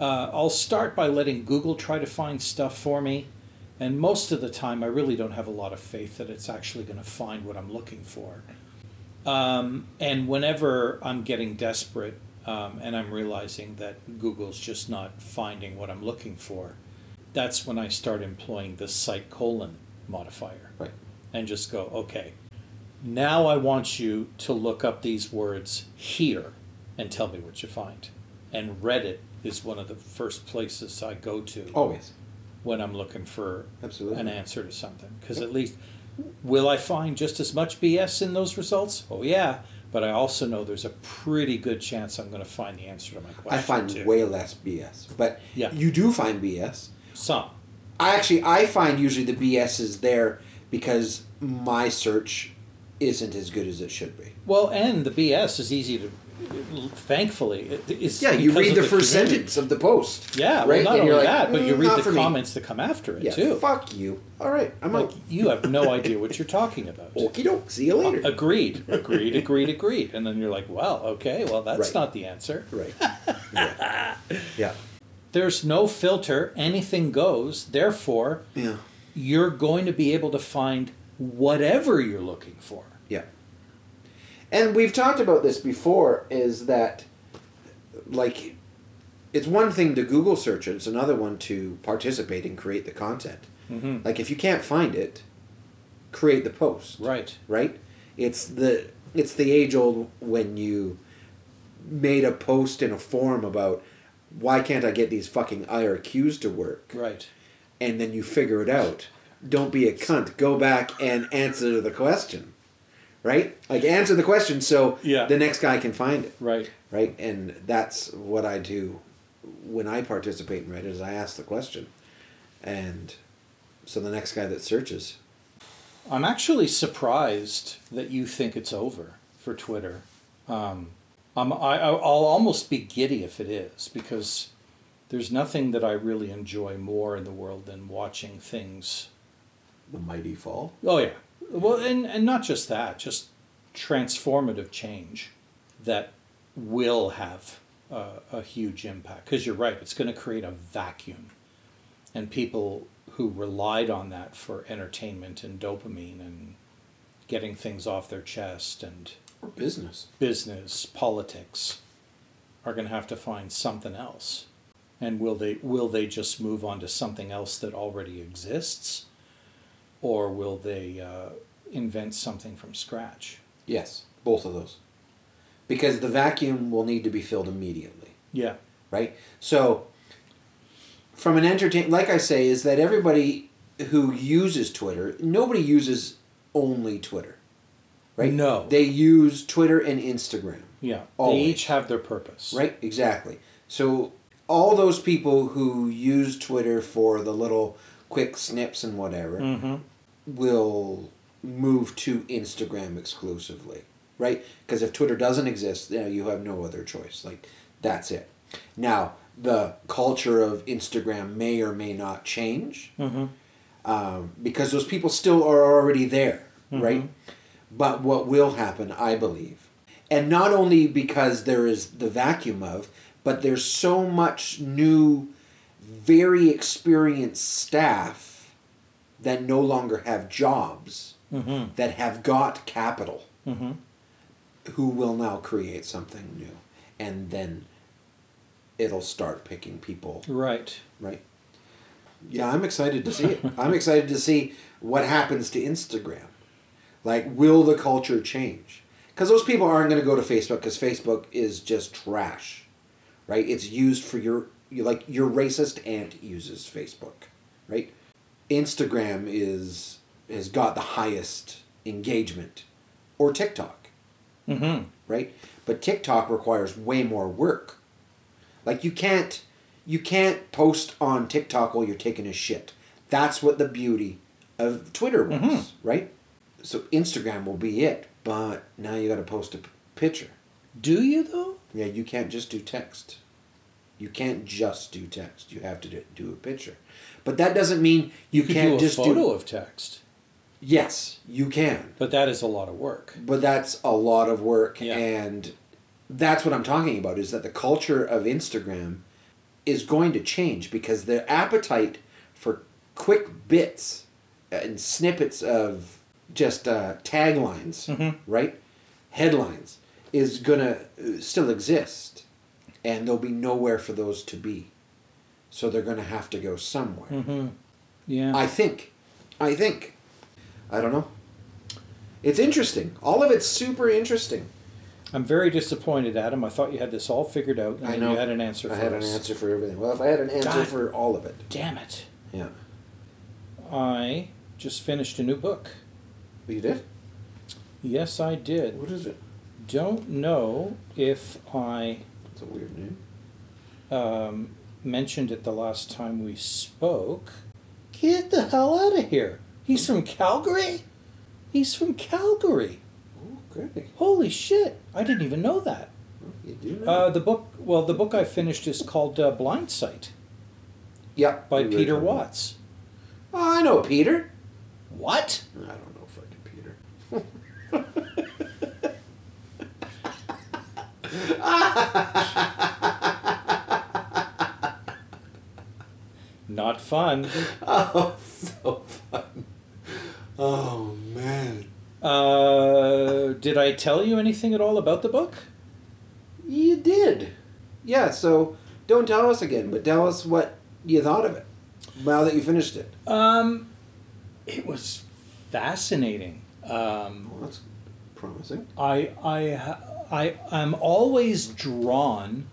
Uh, I'll start by letting Google try to find stuff for me, and most of the time I really don't have a lot of faith that it's actually going to find what I'm looking for. Um, and whenever I'm getting desperate um, and I'm realizing that Google's just not finding what I'm looking for, that's when I start employing the site colon modifier right and just go, okay, now I want you to look up these words here and tell me what you find. And Reddit is one of the first places I go to always when I'm looking for Absolutely. an answer to something. Because at least Will I find just as much BS in those results? Oh yeah, but I also know there's a pretty good chance I'm going to find the answer to my question. I find too. way less BS, but Yeah. you do find BS. some. I actually I find usually the BS is there because my search isn't as good as it should be. Well, and the BS is easy to. Thankfully, is. Yeah, you read of the first community. sentence of the post. Yeah, right? well, not And only like, that, but you "Mm, read the for me." comments that come after it Yeah, too. fuck you. All right, I'm Like out. you have no idea what you're talking about. Okie doke. See you later. Agreed, agreed, agreed, agreed. And then you're like, well, okay, well, that's Right. not the answer. right. Yeah. yeah. There's no filter, anything goes. Therefore, Yeah. you're going to be able to find whatever you're looking for. Yeah. And we've talked about this before is that like it's one thing to Google search it, it's another one to participate and create the content. Mm-hmm. Like if you can't find it, create the post. Right. Right? It's the it's the age old when you made a post in a forum about why can't I get these fucking IRQs to work? Right. and then you figure it out. Don't be a cunt. Go back and answer the question. Right? Like answer the question so Yeah. the next guy can find it. Right. Right? And that's what I do when I participate in Reddit is I ask the question. And so the next guy that searches. I'm actually surprised that you think it's over for Twitter. Um, I'm, I, I'll almost be giddy if it is because there's nothing that I really enjoy more in the world than watching things. The mighty fall. Oh yeah, well, and and not just that, just transformative change that will have a, a huge impact. Because you're right, it's going to create a vacuum, and people who relied on that for entertainment and dopamine and getting things off their chest and Or business. business, politics, are going to have to find something else. And will they will they just move on to something else that already exists, or will they uh, invent something from scratch? Yes. Both of those. Because the vacuum will need to be filled immediately. Yeah, right? So, from an entertain, like I say, is that everybody who uses Twitter, nobody uses only Twitter, right? No. they use Twitter and Instagram, yeah. Always. They each have their purpose. right? Exactly. So, all those people who use Twitter for the little quick snips and whatever Mm-hmm. Will move to Instagram exclusively, right? Because if Twitter doesn't exist, you, know, you have no other choice. Like that's it. Now the culture of Instagram may or may not change Mm-hmm. um, because those people still are already there, right? But what will happen, I believe, and not only because there is the vacuum of, but there's so much new, very experienced staff that no longer have jobs Mm-hmm. that have got capital Mm-hmm. who will now create something new. And then it'll start picking people. Right. right? Yeah i'm excited to see it. I'm excited to see what happens to instagram. Like will the culture change? Because those people aren't going to go to facebook because facebook is just trash. Right? It's used for your you like your racist aunt uses facebook. Right instagram is has got the highest engagement or tiktok Mm-hmm. right? But TikTok requires way more work. Like you can't you can't post on TikTok while you're taking a shit. That's what the beauty of Twitter was, Mhm. right? So Instagram will be it, but now you got to post a p- picture. Do you though? Yeah, you can't just do text. You can't just do text. You have to do, do a picture. But that doesn't mean you, could can't do a just photo do. of text, Yes, you can. but that is a lot of work. but that's a lot of work Yeah. and that's what i'm talking about is that the culture of instagram is going to change because the appetite for quick bits and snippets of just uh, taglines Mhm. right headlines is going to still exist and there'll be nowhere for those to be so they're going to have to go somewhere Mm-hmm. Yeah. I think. I think. I don't know. It's interesting. All of it's super interesting. I'm very disappointed, Adam. I thought you had this all figured out, and I then know. you had an answer I had us. an answer for everything. Well, if I had an answer God. for all of it. Damn it! Yeah. I just finished a new book. You did? Yes, I did. What is it? Don't know if I It's a weird name. um, mentioned it the last time we spoke. Get the hell out of here. He's from Calgary? He's from Calgary. Okay. Holy shit. I didn't even know that. Well, you do know. Uh, the book, well, the book I finished is called uh, Blindsight yeah. by Peter. Watts. Oh, I know Peter. What? I don't know fucking Peter. Not fun. Oh, so fun. Oh, man. Uh, did I tell you anything at all about the book? You did. Yeah, so don't tell us again, but tell us what you thought of it now that you finished it. Um, it was fascinating. Um, Well, that's promising. I, I, I, I'm always drawn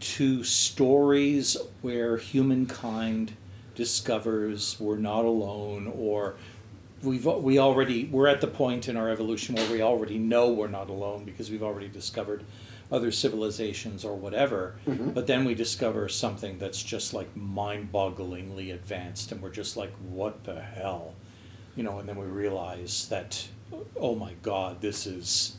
to stories where humankind discovers we're not alone, or we've we already we're at the point in our evolution where we already know we're not alone because we've already discovered other civilizations or whatever. Mhm. But then we discover something that's just like mind-bogglingly advanced, and we're just like, what the hell, you know? And then we realize that, oh my God, this is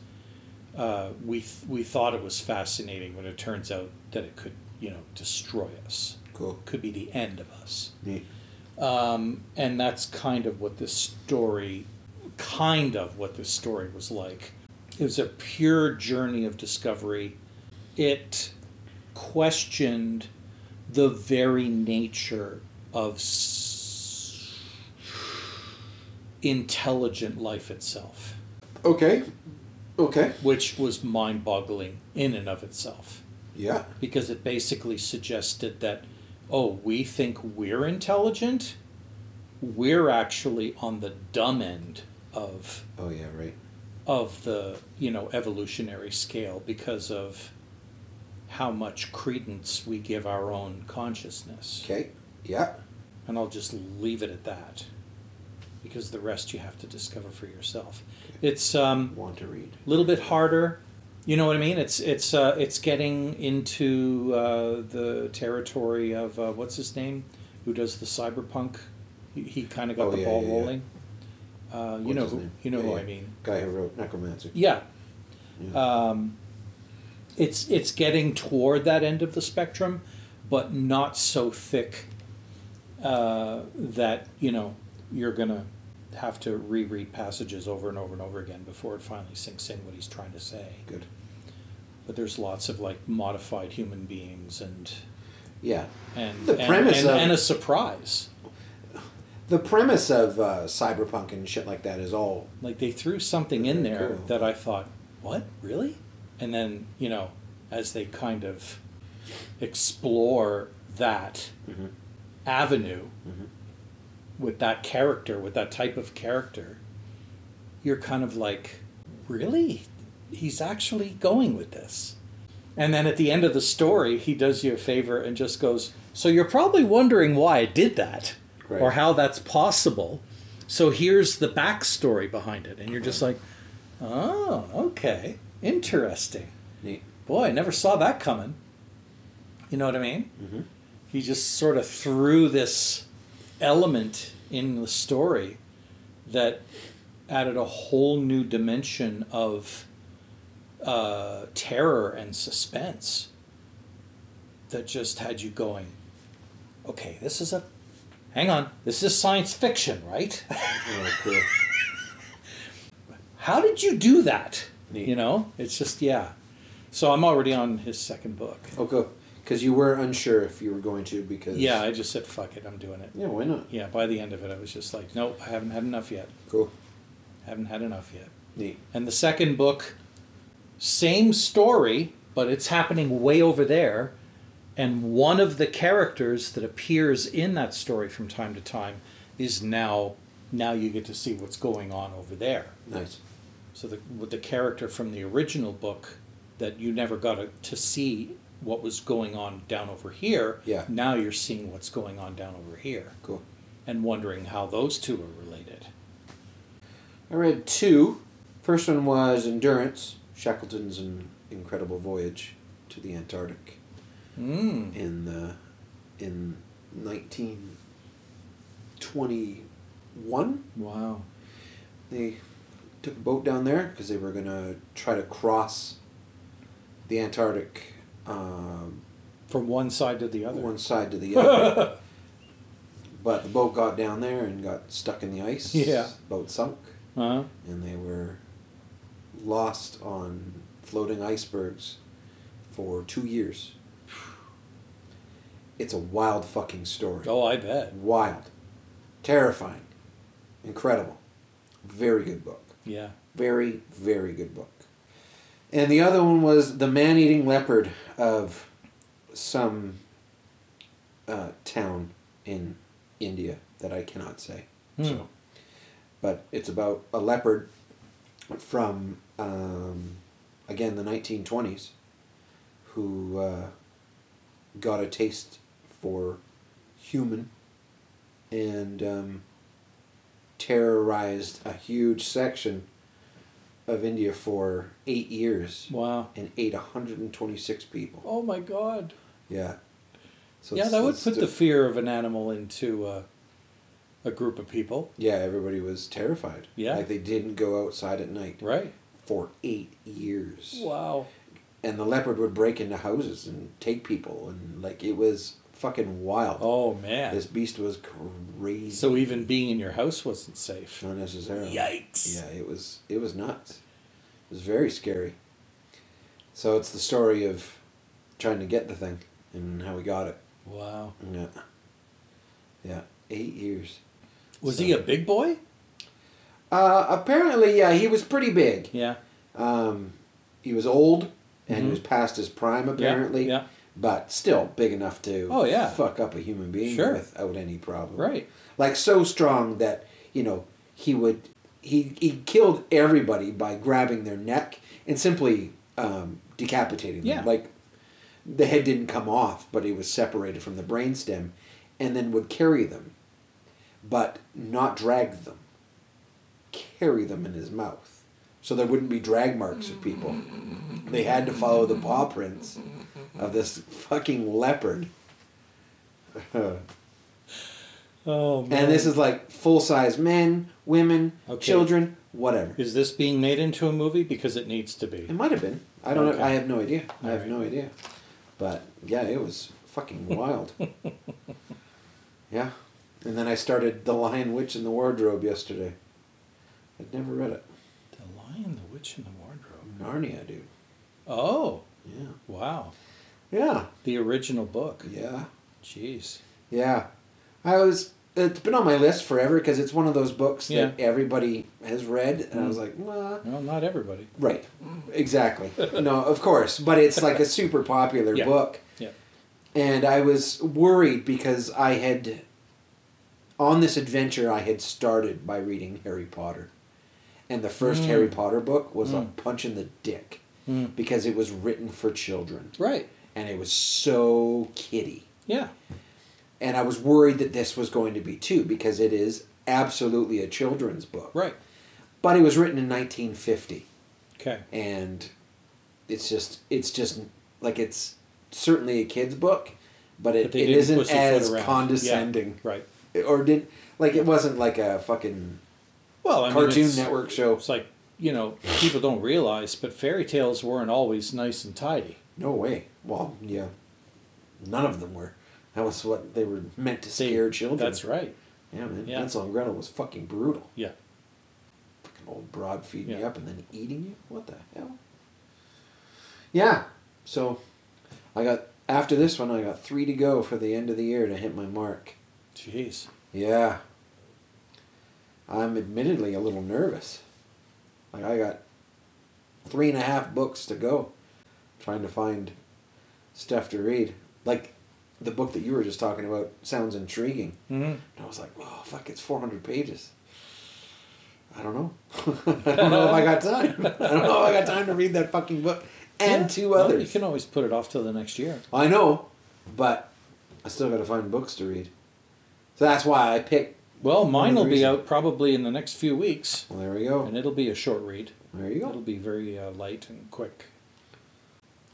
uh, we th- we thought it was fascinating, but it turns out that it could you know destroy us. Cool. Could be the end of us. Neat. Um, and that's kind of what this story, kind of what this story was like. It was a pure journey of discovery. It questioned the very nature of s- intelligent life itself Okay. Okay. which was mind boggling in and of itself Yeah. because it basically suggested that, oh, we think we're intelligent, we're actually on the dumb end of Oh, yeah, right. of the you know evolutionary scale because of how much credence we give our own consciousness Okay. Yeah. and i'll just leave it at that because the rest you have to discover for yourself it's um, Want to read. a little bit harder. You know what I mean? It's it's uh, it's getting into uh, the territory of uh, what's his name, who does the cyberpunk. He, he kind of got Oh, the yeah, ball yeah, yeah. rolling. Uh, you know who you know Yeah, who yeah. I mean. Guy who wrote Neuromancer. Yeah. Yeah. Um, it's it's getting toward that end of the spectrum, but not so thick uh, that you know you're gonna have to reread passages over and over and over again before it finally sinks in what he's trying to say. Good. But there's lots of like modified human beings and Yeah. and The and, premise and, of- and a surprise. The premise of uh, cyberpunk and shit like that is all. Like they threw something in there cool. that I thought, what really? And then you know, as they kind of explore that Mm-hmm. avenue Mhm. With that character, with that type of character, you're kind of like, really? He's actually going with this. And then at the end of the story, he does you a favor and just goes, So you're probably wondering why I did that Right. or how that's possible. So here's the backstory behind it. And you're just like, Oh, okay. Interesting. Neat. Boy, I never saw that coming. You know what I mean? Mhm. He just sort of threw this element in the story that added a whole new dimension of uh, terror and suspense that just had you going, okay, this is a, hang on, this is science fiction, right? Oh, cool. How did you do that? Neat. You know, it's just, yeah. So I'm already on his second book. Oh. Because you were unsure if you were going to because. Yeah, I just said, fuck it, I'm doing it. Yeah, why not? Yeah, by the end of it, I was just like, nope, I haven't had enough yet. Cool. Haven't had enough yet. Neat. And the second book, same story, but it's happening way over there. And one of the characters that appears in that story from time to time is now now you get to see what's going on over there. Nice. So the with the character from the original book that you never got to, to see what was going on down over here. Yeah. Now you're seeing what's going on down over here Cool. and wondering how those two are related. I read two. First one was Endurance, Shackleton's incredible voyage to the Antarctic Mm. in the in nineteen twenty one. Wow. They took a boat down there because they were gonna try to cross the Antarctic um, From one side to the other. one side to the other. but the boat got down there and got stuck in the ice. Yeah. Boat sunk, Uh-huh. and they were lost on floating icebergs for two years. It's a wild fucking story. Oh, I bet. Wild. Terrifying. Incredible. Very good book. Yeah. Very, very good book. And the other one was The Man Eating Leopard of some uh, town in India that I cannot say. Hmm. So, but it's about a leopard from, um, again, the 1920s who uh, got a taste for human and um, terrorized a huge section of India for eight years Wow. and ate 126 people. Oh my God. Yeah. So yeah, that would put the fear of an animal into uh, a group of people. Yeah, everybody was terrified. Yeah. Like they didn't go outside at night Right. for eight years. Wow. And the leopard would break into houses and take people, and like it was fucking wild. Oh man. This beast was crazy. So even being in your house wasn't safe. not necessarily. Yikes. Yeah, it was it was nuts. It was very scary. So it's the story of trying to get the thing and how we got it. Wow. Yeah. Yeah. Eight years. Was So- he a big boy? Uh, apparently, yeah, he was pretty big. Yeah. Um, he was old and he Mhm. was past his prime apparently. Yeah. But still big enough to Oh, yeah. fuck up a human being Sure. without any problem. Right. Like so strong that, you know, he would he he killed everybody by grabbing their neck and simply um, decapitating them. Yeah. Like the head didn't come off, but it was separated from the brainstem, and then would carry them, but not drag them. Carry them in his mouth, so there wouldn't be drag marks of people. They had to follow the paw prints of this fucking leopard. Oh man. And this is like full size men, women, Okay. children, whatever. Is this being made into a movie because it needs to be? It might have been. I don't Okay. know. I have no idea. I have Alright. no idea. But yeah, it was fucking wild. yeah. And then I started The Lion, Witch, and the Wardrobe yesterday. I'd never read it. Lion, the Witch, and the Wardrobe. Narnia, dude. Oh, Yeah. wow. Yeah. The original book. Yeah. Jeez. Yeah. I was. It's been on my list forever because it's one of those books that everybody has read, and I Mm. was like, well, Well, not everybody. Right. Exactly. no, of course. But it's like a super popular Yeah. book. Yeah. And I was worried because I had, on this adventure, I had started by reading Harry Potter. And the first Mm. Harry Potter book was a Mm. punch in the dick Mm. because it was written for children. Right. And it was so kiddie. Yeah. And I was worried that this was going to be too because it is absolutely a children's book. Right. But it was written in 1950. Okay. and it's just it's just like it's certainly a kid's book but it, But it didn't as condescending Yeah. Right. or did like it wasn't like a fucking Well, I mean, cartoon network show It's like you know people don't realize, but fairy tales weren't always nice and tidy. no way well yeah none of them were that was what they were meant to scare children That's right. yeah man Yeah. Hansel and Gretel was fucking brutal Yeah. fucking old broad feeding you up and then eating you what the hell yeah so I got after this one I got three to go for the end of the year to hit my mark Jeez. Yeah. I'm admittedly a little nervous. Like I got three and a half books to go, trying to find stuff to read. Like the book that you were just talking about sounds intriguing. Mm-hmm. And I was like, oh fuck, it's four hundred pages. I don't know. I don't know if I got time. I don't know if I got time to read that fucking book and two Well, others. you can always put it off till the next year. I know, but I still got to find books to read. So that's why I picked Well, mine will be out probably in the next few weeks, Well, there we go. and it'll be a short read. There you go. It'll be very uh, light and quick.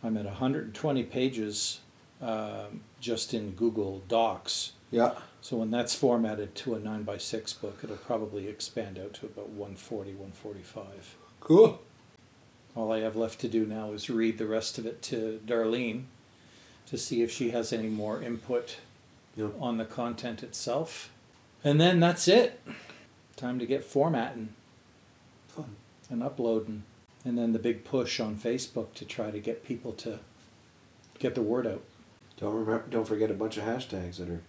I'm at 120 pages um, just in Google Docs. Yeah. So when that's formatted to a 9 by 6 book, it'll probably expand out to about 140, 145. Cool. All I have left to do now is read the rest of it to Darlene to see if she has any more input on the content itself. And then that's it. Time to get formatting Fun. and uploading. And then the big push on Facebook to try to get people to get the word out. Don't remember. Don't forget a bunch of hashtags that are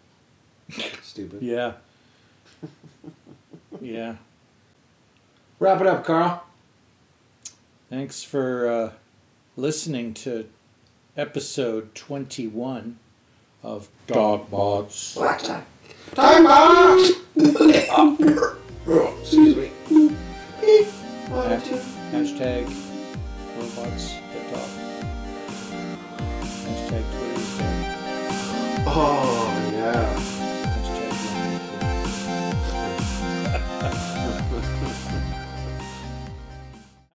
stupid. Yeah. yeah. Wrap it up, Karl. Thanks for uh, listening to episode 21 of Talkbots. Black time. Time bomb. Excuse me. One, Hash- two. hashtag robots that talk. Hashtag Twitter. Oh yeah.